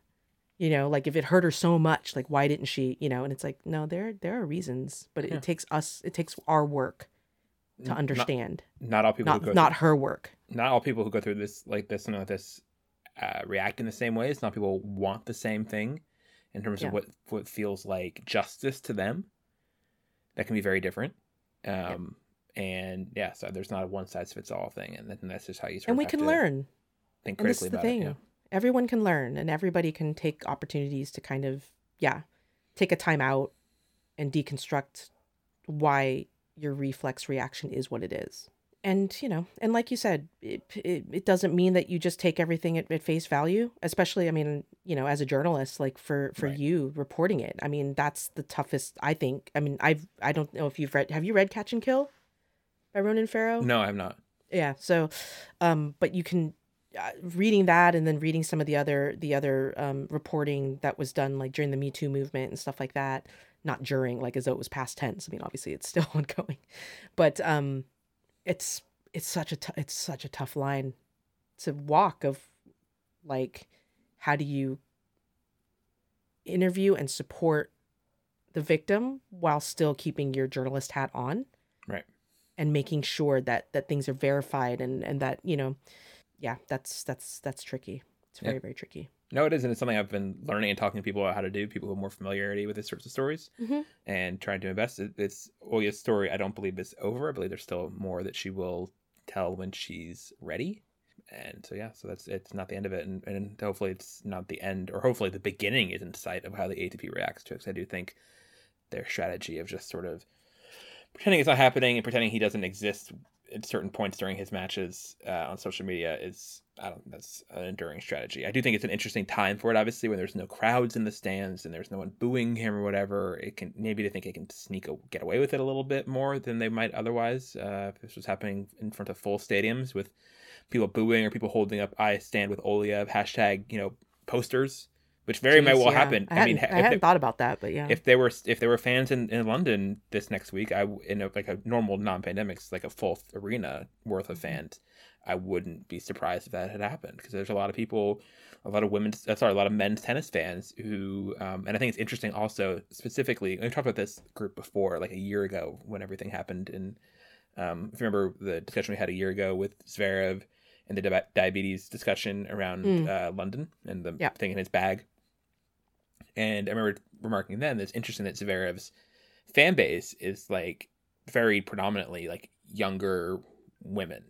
C: You know, like if it hurt her so much, like why didn't she? You know, and it's like no, there there are reasons, but it,
B: Yeah.
C: it takes us, it takes our work to understand,
B: Not, all people
C: not
B: who go
C: not her work.
B: not all people who go through this like this something like this uh, react in the same ways. Not people want the same thing in terms
C: Yeah.
B: of what what feels like justice to them. That can be very different. Um, And yeah, so there's not a one size fits all thing, and, then that's just how you sort of
C: And
B: we
C: can learn.
B: think
C: And this
B: critically
C: is the
B: about
C: thing.
B: it.
C: Everyone can learn and everybody can take opportunities to kind of, yeah, take a time out and deconstruct why your reflex reaction is what it is. And, you know, and like you said, it, it, it doesn't mean that you just take everything at, at face value, especially, I mean, you know, as a journalist, like for, for
B: Right.
C: you reporting it. I mean, that's the toughest, I think. I mean, I've, I don't know if you've read, have you read Catch and Kill by Ronan Farrow?
B: No, I have not.
C: yeah so um but you can reading that and then reading some of the other the other um reporting that was done like during the me too movement and stuff like that. Not during like as though it was past tense. I mean obviously it's still (laughs) ongoing. But um it's it's such a t- it's such a tough line to walk of like how do you interview and support the victim while still keeping your journalist hat on
B: Right.
C: and making sure that that things are verified and and that you know yeah that's that's that's tricky it's
B: Yeah.
C: very very tricky
B: No, it is, and it's something I've been learning and talking to people about how to do. People who have more familiarity with these sorts of stories
C: Mhm.
B: and trying to invest. It- It's Olia's story. I don't believe is over. I believe there's still more that she will tell when she's ready. And so yeah, so that's it's not the end of it, and, and hopefully it's not the end, or hopefully the beginning is in sight of how the ATP reacts to it. Because I do think their strategy of just sort of pretending it's not happening and pretending he doesn't exist at certain points during his matches uh, on social media is I don't that's an enduring strategy. I do think it's an interesting time for it, obviously, when there's no crowds in the stands and there's no one booing him or whatever. It can maybe they think it can sneak a, get away with it a little bit more than they might otherwise uh, if this was happening in front of full stadiums with people booing or people holding up "I stand with Olia" hashtag you know posters, which very might
C: Jeez,
B: well
C: yeah.
B: happen.
C: i, hadn't,
B: mean,
C: I hadn't
B: they-
C: thought about that but yeah
B: if there were if there were fans in, in London this next week, I in a, like a normal non-pandemics like a full arena worth of fans, I wouldn't be surprised if that had happened because there's a lot of people, a lot of women's, uh, sorry, a lot of men's tennis fans who, um, and I think it's interesting also specifically. We've talked about this group before, like a year ago when everything happened, and um, if you remember the discussion we had a year ago with Zverev and the di- diabetes discussion around
C: Mm.
B: uh, London and the
C: Yeah.
B: thing in his bag. And I remember remarking then that it's interesting that Zverev's fan base is like very predominantly like younger women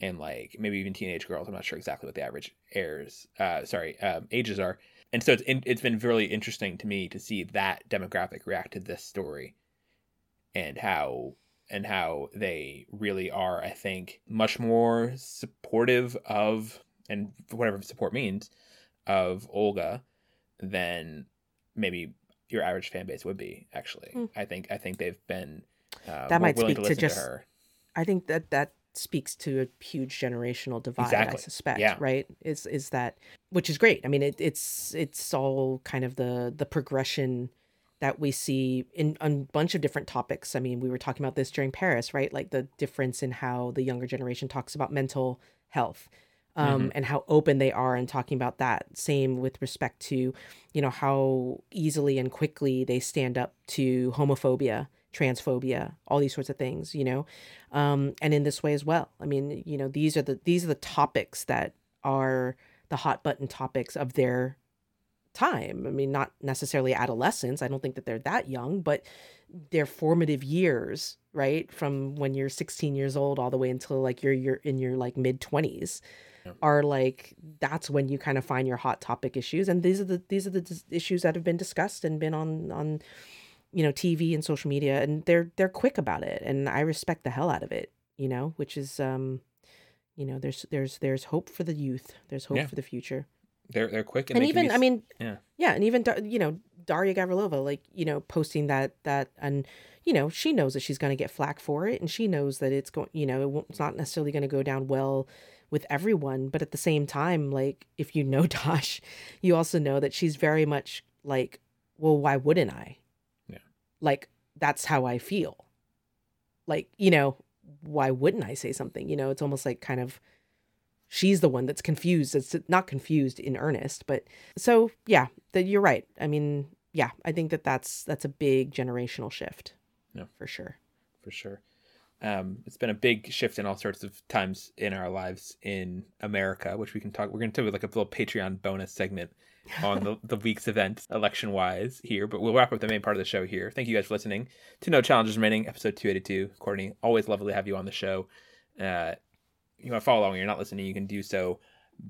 B: and like maybe even teenage girls. I'm not sure exactly what the average airs, uh, sorry, um, ages are. And so it's in, it's been really interesting to me to see that demographic react to this story and how and how they really are, I think, much more supportive of and whatever support means of Olga than maybe your average fan base would be. Actually,
C: Hmm.
B: I think I think they've been uh,
C: That might speak
B: to
C: to just-
B: to her.
C: i think that that speaks to a huge generational divide i suspect
B: Yeah.
C: right is is that which is great i mean it, it's it's all kind of the the progression that we see in a bunch of different topics. I mean, we were talking about this during Paris, right? Like the difference in how the younger generation talks about mental health. Um,
B: Mhm.
C: and how open they are in talking about that. Same with respect to, you know, how easily and quickly they stand up to homophobia, transphobia, all these sorts of things, you know, um, and in this way as well. I mean, you know, these are the these are the topics that are the hot button topics of their time. I mean, not necessarily adolescence. I don't think that they're that young, but their formative years, right? From when you're 16 years old all the way until like you're you're in your like mid 20s
B: Yep.
C: Are like that's when you kind of find your hot topic issues and these are the these are the dis- issues that have been discussed and been on on you know TV and social media and they're they're quick about it and I respect the hell out of it, you know, which is um you know, there's there's there's hope for the youth. There's hope
B: Yeah.
C: for the future
B: They're they're quick and,
C: and
B: they
C: even
B: be
C: I mean,
B: yeah.
C: yeah, and even you know Daria Gavrilova, like you know, posting that that and you know she knows that she's going to get flack for it, and she knows that it's going, you know, it's not necessarily going to go down well with everyone, but at the same time, like if you know (laughs) Dosh, you also know that she's very much like, well, why wouldn't I?
B: Yeah.
C: like that's how I feel. Like you know, why wouldn't I say something? You know, it's almost like kind of she's the one that's confused. It's not confused in earnest, but so yeah, that you're right. I mean, yeah, I think that that's that's a big generational shift.
B: Yeah.
C: for sure.
B: for sure. Um, it's been a big shift in all sorts of times in our lives in America, which we can talk. We're going to do like a little Patreon bonus segment on the, (laughs) the week's events, election wise, here. But we'll wrap up the main part of the show here. Thank you guys for listening to No Challenges Remaining, episode 282. Courtney, always lovely to have you on the show. Uh, you want to follow along, you're not listening, you can do so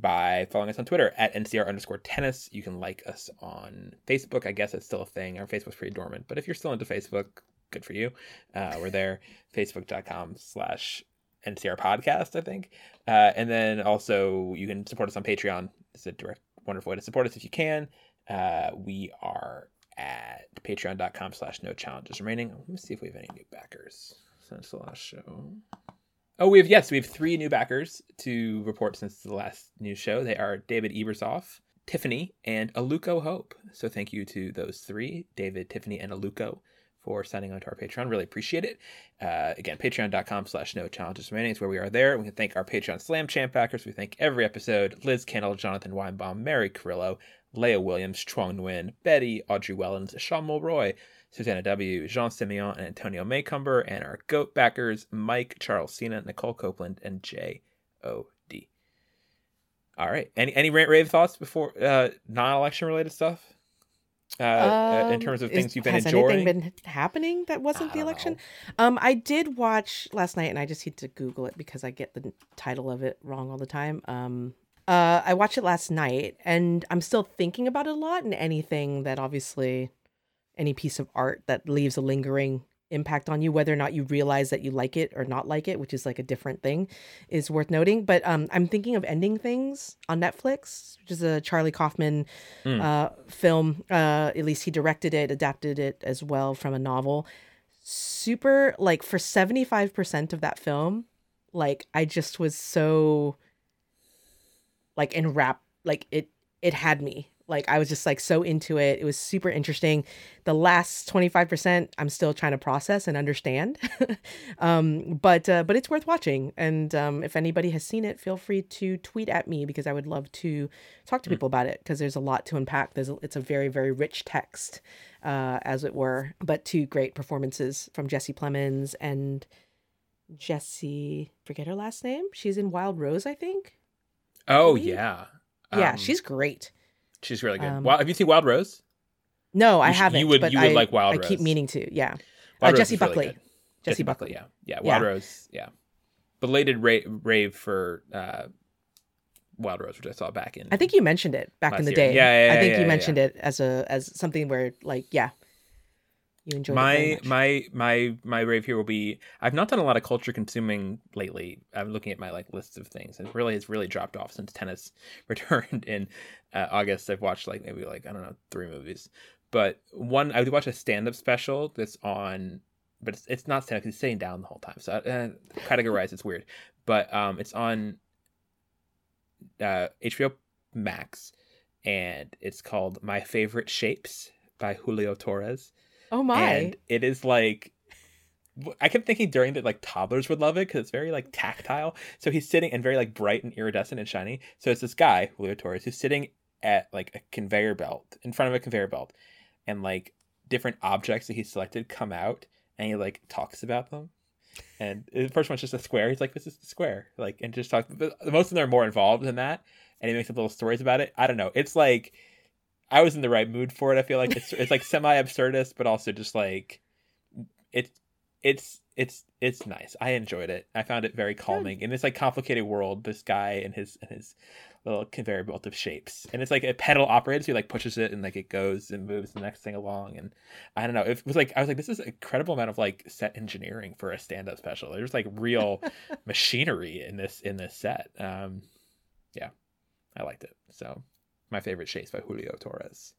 B: by following us on Twitter at NCR underscore tennis. You can like us on Facebook. I guess it's still a thing. Our Facebook's pretty dormant, but if you're still into Facebook, good for you. Uh, we're there, (laughs) facebook.com slash NCR podcast, I think. Uh, and then also you can support us on Patreon. It's a direct, wonderful way to support us if you can. Uh, we are at patreon.com slash no challenges remaining. Let me see if we have any new backers since the last show. Oh, we have yes, we have three new backers to report since the last news show. They are David Ebersoff, Tiffany, and Aluko Hope. So thank you to those three, David, Tiffany, and Aluko, for signing on to our Patreon. Really appreciate it. Uh, again, patreon.com slash no challenges remaining is where we are there. We can thank our Patreon Slam Champ backers. We thank every episode Liz Kendall, Jonathan Weinbaum, Mary Carrillo, Leah Williams, Chuang Nguyen, Betty, Audrey Wellens, Sean Mulroy, Susanna W., Jean Simeon, and Antonio Maycumber, and our GOAT backers, Mike, Charles Cena, Nicole Copeland, and J.O.D. All right. Any any rant rave thoughts before uh, non election related stuff? Uh, uh, in
C: Um,
B: terms of
C: is-
B: things you've been
C: has
B: enjoying?
C: anything been happening that wasn't the election?
B: know.
C: Um, I did watch last night, and I just need to Google it because I get the title of it wrong all the time. Um, uh, I watched it last night, and I'm still thinking about it a lot. And anything that obviously, any piece of art that leaves a lingering impact on you, whether or not you realize that you like it or not like it, which is like a different thing, is worth noting. But um, I'm thinking of ending things on Netflix, which is a Charlie Kaufman
B: Mm.
C: uh, film. Uh, at least he directed it, adapted it as well from a novel. Super like for 75% of that film, like I just was so like enwrapped like it it had me like i was just like so into it. It was super interesting. The last 25% i'm still trying to process and understand. (laughs) Um but uh, but it's worth watching. And um if anybody has seen it feel free to tweet at me because i would love to talk to people about it because there's a lot to unpack. There's a, it's a very very rich text uh as it were but two great performances from jesse plemons and jessie forget her last name. She's in wild rose i think.
B: Oh
C: believe-
B: yeah,
C: yeah
B: Um,
C: she's great
B: she's really good.
C: um,
B: Wild, have you seen Wild Rose?
C: No, I
B: You you
C: haven't.
B: would-
C: but
B: you would
C: I,
B: like Wild
C: I keep meaning to. Yeah, Uh, Jessie
B: is really
C: Buckley. Jessie Buckley.
B: yeah, yeah. Wild
C: Yeah.
B: Rose, yeah. Belated ra- rave for uh, Wild Rose, which I saw back in.
C: I think you mentioned it back in the
B: year.
C: day.
B: Yeah, yeah, yeah
C: I think
B: yeah,
C: you mentioned it as a as something where like yeah, you enjoyed
B: my my my my rave here will be i've not done a lot of culture consuming lately. I'm looking at my like list of things. And really has really dropped off since tennis (laughs) returned in uh, august. I've watched like maybe like i don't know three movies. But one i would watch a stand-up special that's on but it's, it's not stand-up he's sitting down the whole time so uh, categorize it's weird. But um it's on uh hbo max and it's called my favorite shapes by julio torres
C: oh my,
B: and it is like I kept thinking during that like toddlers would love it because it's very like tactile. So he's sitting and very like bright and iridescent and shiny. So it's this guy, Julio Torres, who's sitting at like a conveyor belt in front of a conveyor belt, and like different objects that he selected come out, and he like talks about them. And the first one's just a square. He's like, "This is the square," like, and just talk. Most of them are more involved than that, and he makes up little stories about it. I don't know. It's like I was in the right mood for it. I feel like it's it's like semi absurdist, but also just like it's it's it's it's nice. I enjoyed it. I found it very calming in this like complicated world. This guy and his and his little conveyor belt of shapes, and it's like a pedal operated. So he like pushes it and like it goes and moves the next thing along. And I don't know. It was like I was like, this is an incredible amount of like set engineering for a stand up special. There's like real (laughs) machinery in this in this set. Um, yeah, I liked it. So my favorite shapes by Julio Torres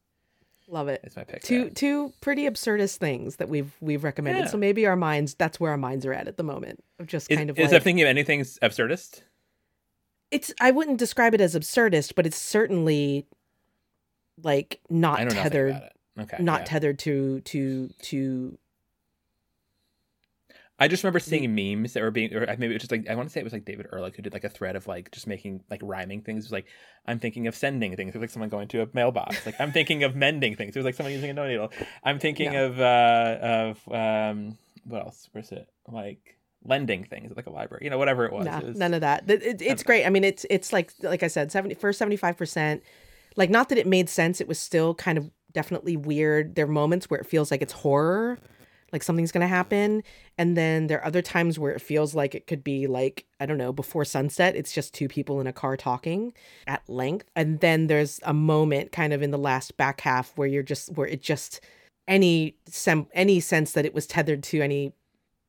C: love it. it.
B: is my pick.
C: Two
B: there.
C: two pretty absurdist things that we've we've recommended.
B: Yeah.
C: So maybe our minds that's where our minds are at at the moment of just
B: Is,
C: kind of
B: is
C: like
B: that thinking of anything absurdist?
C: it's I wouldn't describe it as absurdist, but it's certainly like not tethered.
B: Okay.
C: not
B: yeah.
C: tethered to to to
B: I just remember seeing memes that were being, or maybe it was just like I want to say it was like David Ehrlich who did like a thread of like just making like rhyming things. It was like I'm thinking of sending things. It was like someone going to a mailbox. Like I'm thinking of mending things. It was like someone using a no needle. I'm thinking
C: Yeah.
B: of uh of um what else? Where's it? Like lending things like a library. You know, whatever it was.
C: Nah,
B: It was-
C: none of that. It, it- it's great. I mean, it's it's like like I said, seventy first seventy five percent. Like, not that it made sense. It was still kind of definitely weird. There are moments where it feels like it's horror, like something's gonna happen, and then there are other times where it feels like it could be like I don't know before sunset. It's just two people in a car talking at length, and then there's a moment kind of in the last back half where you're just where it just any sem- any sense that it was tethered to any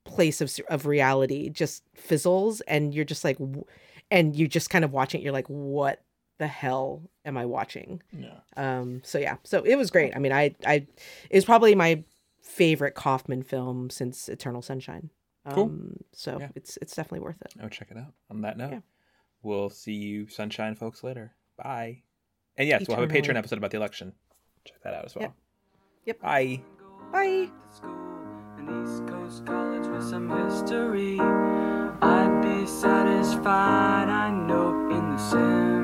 C: place of of reality just fizzles and you're just like w- and you just kind of watching it you're like what the hell am i watching
B: Yeah.
C: um so yeah so it was great i mean i i it was probably my favorite kaufman film since eternal sunshine um
B: Cool.
C: so
B: Yeah.
C: it's it's definitely worth it
B: I would check it out. On that note,
C: Yeah.
B: we'll see you sunshine folks later. Bye. And yes, we'll have a Patreon episode about the election. Check that out as well.
C: Yep. Yep.
B: Bye.
C: bye
A: an East Coast college with some history. I'd be satisfied, I know, in the sim.